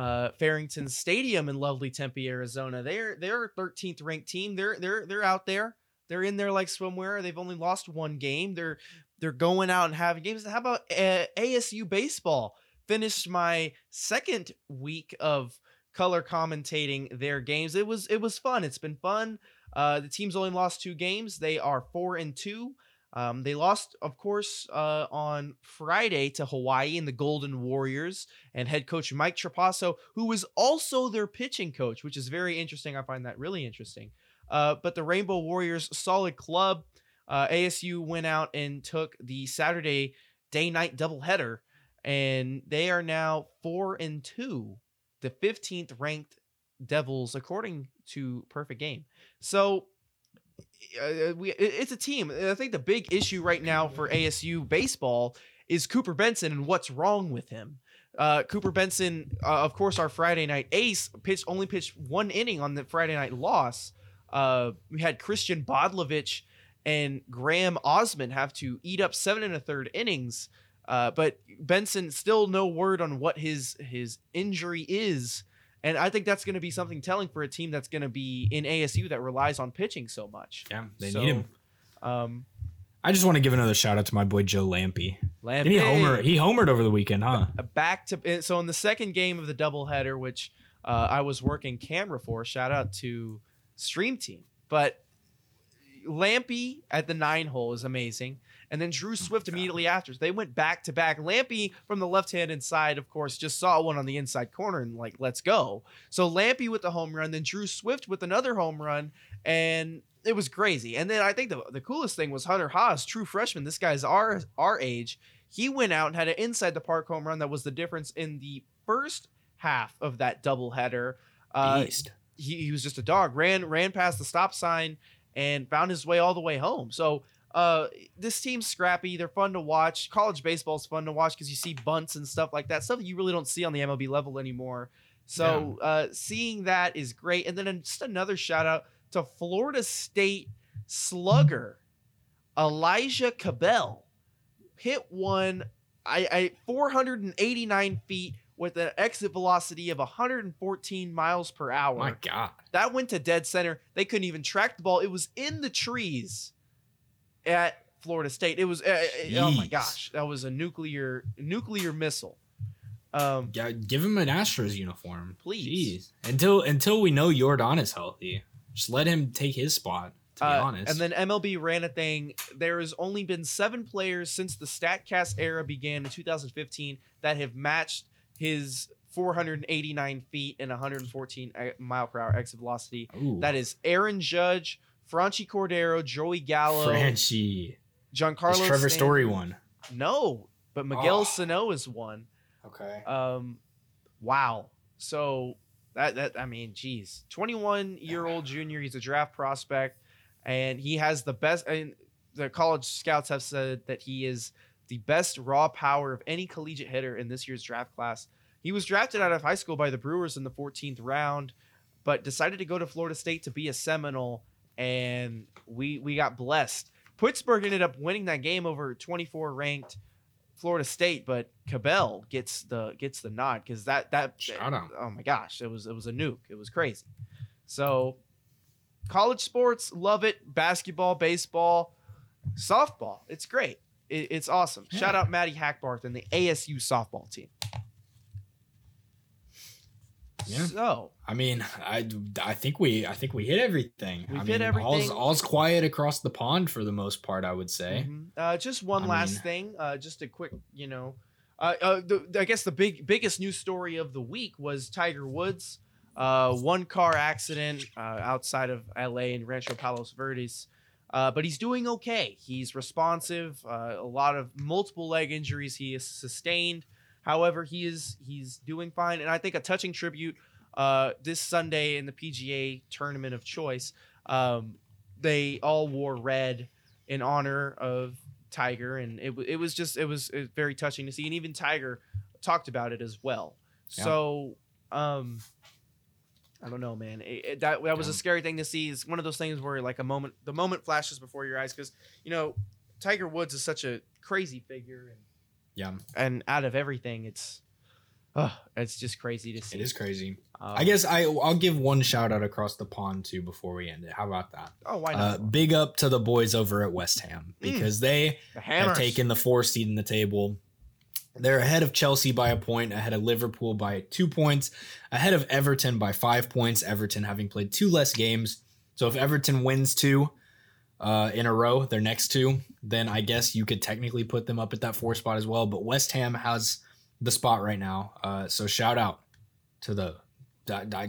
uh, Farrington Stadium in lovely Tempe, Arizona. They're they're a 13th ranked team. They're they're they're out there. They're in there like swimwear. They've only lost one game. They're they're going out and having games. How about uh, ASU baseball? Finished my second week of color commentating their games. It was it was fun. It's been fun. Uh, the team's only lost two games. They are four and two. Um, they lost, of course, uh, on Friday to Hawaii and the Golden Warriors and head coach Mike Trapasso, who was also their pitching coach, which is very interesting. I find that really interesting. Uh, but the Rainbow Warriors, solid club. Uh, ASU went out and took the Saturday day night doubleheader, and they are now four and two, the 15th ranked Devils, according to Perfect Game. So uh, we it's a team. I think the big issue right now for ASU baseball is Cooper Benson and what's wrong with him. Uh, Cooper Benson, uh, of course, our Friday night ace, pitched only pitched one inning on the Friday night loss. Uh, we had Christian Bodlovich and Graham Osmond have to eat up seven and a third innings. Uh, but Benson still no word on what his his injury is, and I think that's going to be something telling for a team that's going to be in ASU that relies on pitching so much. Yeah, they So, need him. Um, I just want to give another shout out to my boy Joe Lampe. Lampe, Did he homer? He homered over the weekend, huh? back to so in the second game of the doubleheader, which uh, I was working camera for. Shout out to Stream Team, but Lampe at the nine hole is amazing, and then Drew Swift immediately after. They went back to back. Lampe from the left hand inside, of course, just saw one on the inside corner and like, let's go. So Lampe with the home run, then Drew Swift with another home run, and it was crazy. And then I think the, the coolest thing was Hunter Haas, true freshman. This guy's our our age. He went out and had an inside the park home run that was the difference in the first half of that doubleheader. Uh, Beast. he, he was just a dog. Ran ran past the stop sign and found his way all the way home. So uh, this team's scrappy. They're fun to watch. College baseball's fun to watch because you see bunts and stuff like that. Stuff that you really don't see on the MLB level anymore. So uh, seeing that is great. And then just another shout out to Florida State slugger Elijah Cabell hit one I, I 489 feet with an exit velocity of 114 miles per hour. My God. That went to dead center. They couldn't even track the ball. It was in the trees at Florida State. It was uh, uh, oh my gosh, that was a nuclear nuclear missile. Um, Yeah, give him an Astros uniform, Please. Jeez. Until until we know Jordan is healthy, just let him take his spot. To be uh, honest, and then MLB ran a thing. There has only been seven players since the Statcast era began in 2015 that have matched his 489 feet and 114 e- mile per hour exit velocity. Ooh, That is Aaron Judge, Franchy Cordero, Joey Gallo, Franchy, Giancarlo. Is Trevor Stanton. Story one. No, but Miguel Oh. Sano is one. Okay. Um, wow. So that that I mean, geez, 21 year old junior. He's a draft prospect, and he has the best. And the college scouts have said that he is the best raw power of any collegiate hitter in this year's draft class. He was drafted out of high school by the Brewers in the 14th round, but decided to go to Florida State to be a Seminole, and we we got blessed. Pittsburgh ended up winning that game over 24 ranked Florida State, but Cabell gets the gets the nod because that that Shout out. oh my gosh, it was it was a nuke. It was crazy. So college sports, love it. Basketball, baseball, softball. It's great. It, it's awesome. Shout out Maddie Hackbarth and the ASU softball team. Yeah. So I mean, I, I think we I think we hit everything. I hit mean, everything. All's, all's quiet across the pond for the most part. I would say. Mhm. Uh, just one I last mean- thing. Uh, just a quick, you know, uh, uh, the, I guess the big biggest news story of the week was Tiger Woods. Uh, one car accident uh, outside of LA in Rancho Palos Verdes. Uh, but he's doing okay. He's responsive. Uh, a lot of multiple leg injuries he has sustained. However, he is he's doing fine, and I think a touching tribute uh, this Sunday in the PGA Tournament of Choice. Um, they all wore red in honor of Tiger, and it, it was just it was, it was very touching to see, and even Tiger talked about it as well. Yeah. So, um, I don't know, man. It, it- that that was a scary thing to see. It's one of those things where like a moment, the moment flashes before your eyes because you know Tiger Woods is such a crazy figure, and Yeah, and out of everything, it's, uh, it's just crazy to see. it is crazy. Um, I guess I I'll give one shout out across the pond too before we end it. How about that? Oh, why Uh, not? big up to the boys over at West Ham because they the have taken the four seed in the table. They're ahead of Chelsea by a point, ahead of Liverpool by two points, ahead of Everton by five points. Everton having played two less games. So if Everton wins two uh, in a row, their next two, then I guess you could technically put them up at that four spot as well. But West Ham has the spot right now. Uh, so shout out to the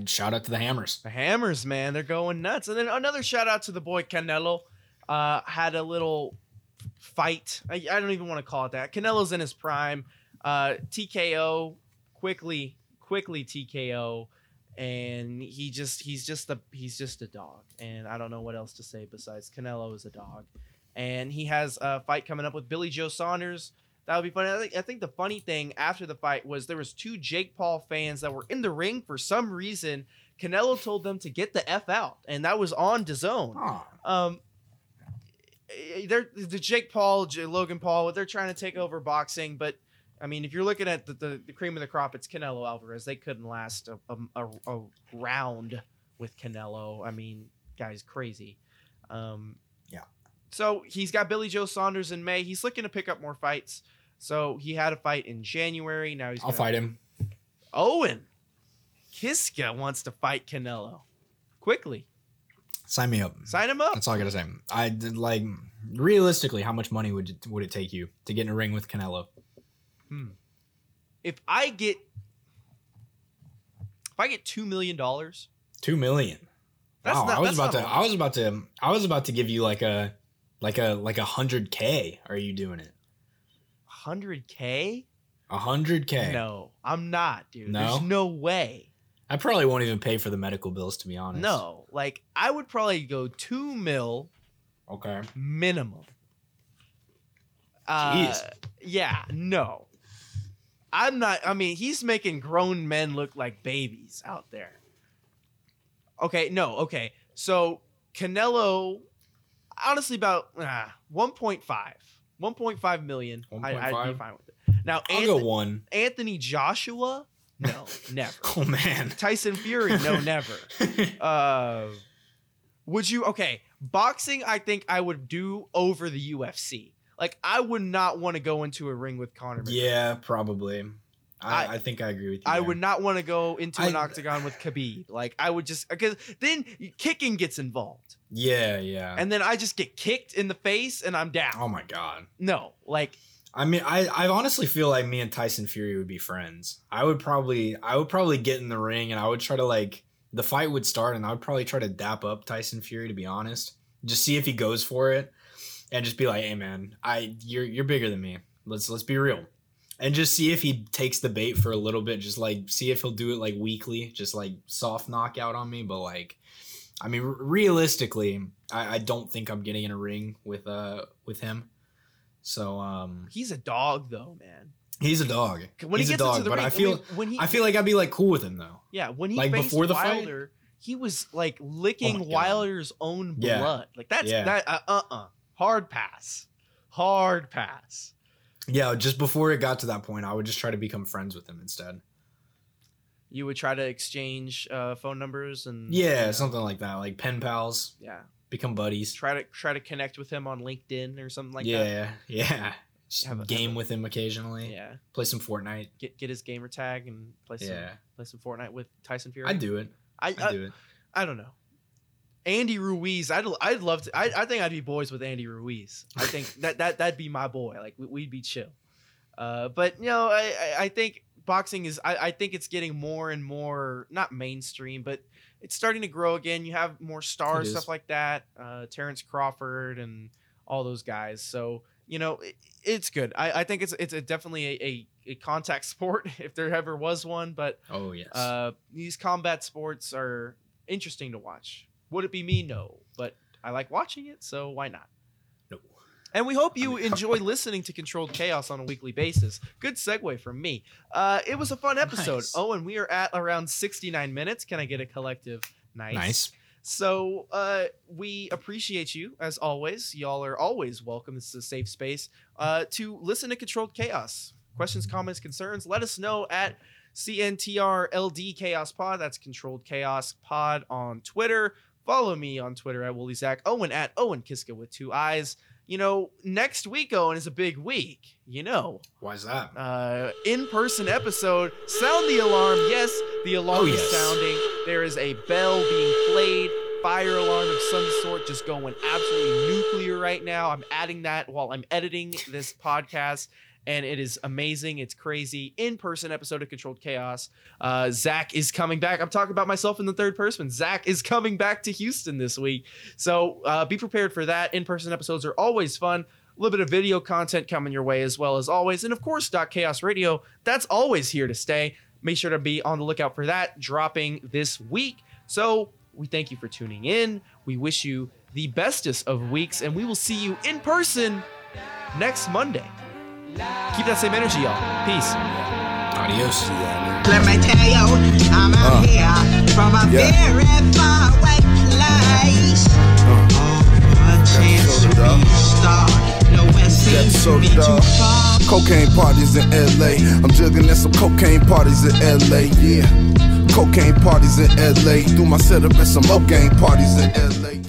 shout out to the Hammers. The Hammers, man, they're going nuts. And then another shout out to the boy Canelo. Uh, had a little fight. I, I don't even want to call it that. Canelo's in his prime. Uh, TKO quickly, quickly TKO, and he just he's just a he's just a dog. And I don't know what else to say besides Canelo is a dog. And he has a fight coming up with Billy Joe Saunders. That would be funny. I think, I think the funny thing after the fight was there was two Jake Paul fans that were in the ring for some reason. Canelo told them to get the f out, and that was on DAZN. Um, eh, they're the Jake Paul, J- Logan Paul. They're trying to take over boxing, but I mean, if you're looking at the, the, the cream of the crop, it's Canelo Alvarez. They couldn't last a, a, a, round with Canelo. I mean, guy's crazy. Um, Yeah. So he's got Billy Joe Saunders in May. He's looking to pick up more fights. So he had a fight in January. Now he's I'll fight him. Owen Kiska wants to fight Canelo quickly. Sign me up. Sign him up. That's all I gotta say. I did like realistically, how much money would it, would it take you to get in a ring with Canelo? Hmm. if I get if I get two million dollars, Two million. That's wow, not- I was about to. I was about to. I was about to give you like a, like a like a hundred k. Are you doing it? hundred k? A hundred k. No, I'm not, dude. No? There's no way. I probably won't even pay for the medical bills to be honest. No, like I would probably go two mil Okay. minimum. Uh, Jeez. yeah, no. I'm not. I mean, he's making grown men look like babies out there. Okay, no, okay. So Canelo, honestly, about ah, 1.5, 1.5 million. I, I'd be fine with it. Now, I'll Anthony, go one. Anthony Joshua, no, (laughs) never. Oh man. Tyson Fury, no, (laughs) never. (laughs) Uh, would you? Okay, boxing. I think I would do over the UFC. Like, I would not want to go into a ring with Conor. McGregor. yeah, probably. I, I- I, think I agree with you. I there. would not want to go into an octagon with Khabib. Like I would just because then kicking gets involved, Yeah, yeah. and then I just get kicked in the face and I'm down. oh my god. No, like I mean, I, I honestly feel like me and Tyson Fury would be friends. I would probably I would probably get in the ring and I would try to like the fight would start and I would probably try to dap up Tyson Fury to be honest. Just see if he goes for it and just be like, "Hey man, I you're you're bigger than me. Let's let's be real." And just see if he takes the bait for a little bit, just like see if he'll do it like weekly, just like soft knockout on me, but like I mean, realistically, I, I don't think I'm getting in a ring with uh with him. So um he's a dog though, man. He's a dog. When He's he a gets dog, into the but ring, I feel mean, when he I feel like I'd be like cool with him though. yeah when he like, before the fight? He was like licking Oh. Wilder's own Yeah. blood. Like that's Yeah. that uh uh uh hard pass, hard pass. Yeah, just before it got to that point, I would just try to become friends with him instead. You would try to exchange uh, phone numbers and Yeah, you know, something like that, like pen pals, yeah. Become buddies. Try to try to connect with him on LinkedIn or something like that. yeah, (laughs) yeah. Just Have a- have game a- with him occasionally. Yeah. Play some Fortnite. Get get his gamer tag and play some Yeah, play some Fortnite with Tyson Fury. I'd do it. I, I'd I, do it. I don't know. Andy Ruiz, I'd I'd love to. I, I think I'd be boys with Andy Ruiz. I think (laughs) that that that'd be my boy. Like we, we'd be chill. Uh, but you know, I I, I think boxing is. I, I think it's getting more and more not mainstream, but it's starting to grow again. You have more stars, stuff like that. Uh, Terrence Crawford and all those guys. So you know, it, it's good. I, I think it's it's a definitely a, a, a contact (laughs) sport (laughs) if there ever was one. But Oh yes. uh, these combat sports are interesting to watch. Would it be me? No, but I like watching it, so why not? And we hope you enjoy listening to Controlled Chaos on a weekly basis. Good segue from me. Uh, it was a fun episode. Nice. Oh, and we are at around 69 minutes. Can I get a collective nice? Nice. So uh, we appreciate you as always. Y'all are always welcome. This is a safe space uh, to listen to Controlled Chaos. Questions, comments, concerns. Let us know at CNTRLD Chaos Pod. That's Controlled Chaos Pod on Twitter. Follow me on Twitter at Wooly Zach. Owen at Owen Kiska with two eyes. You know, next week, Owen, is a big week. You know, Why's that? uh, in-person episode. Sound the alarm. Yes, the alarm Oh, is sounding. There is a bell being played. Fire alarm of some sort, just going absolutely nuclear right now. I'm adding that while I'm editing this podcast, and it is amazing. It's crazy. In-person episode of Controlled Chaos. Uh, Zach is coming back. I'm talking about myself in the third person. Zach is coming back to Houston this week, so uh, be prepared for that. In-person episodes are always fun a little bit of video content coming your way as well as always. And of course, Chaos Radio, that's always here to stay. Make sure to be on the lookout for that dropping this week. So we thank you for tuning in. We wish you the bestest of weeks, and we will see you in person next Monday. Keep that same energy, y'all. Peace. Adios. Let me tell you, I'm out ah. here from a Yeah. very far away place. a chance to restart. Nowhere seems to so be too dog. far. Cocaine parties in LA. I'm juggling at some cocaine parties in LA. Yeah. Cocaine parties in LA. Do my setup at some more gang parties in LA.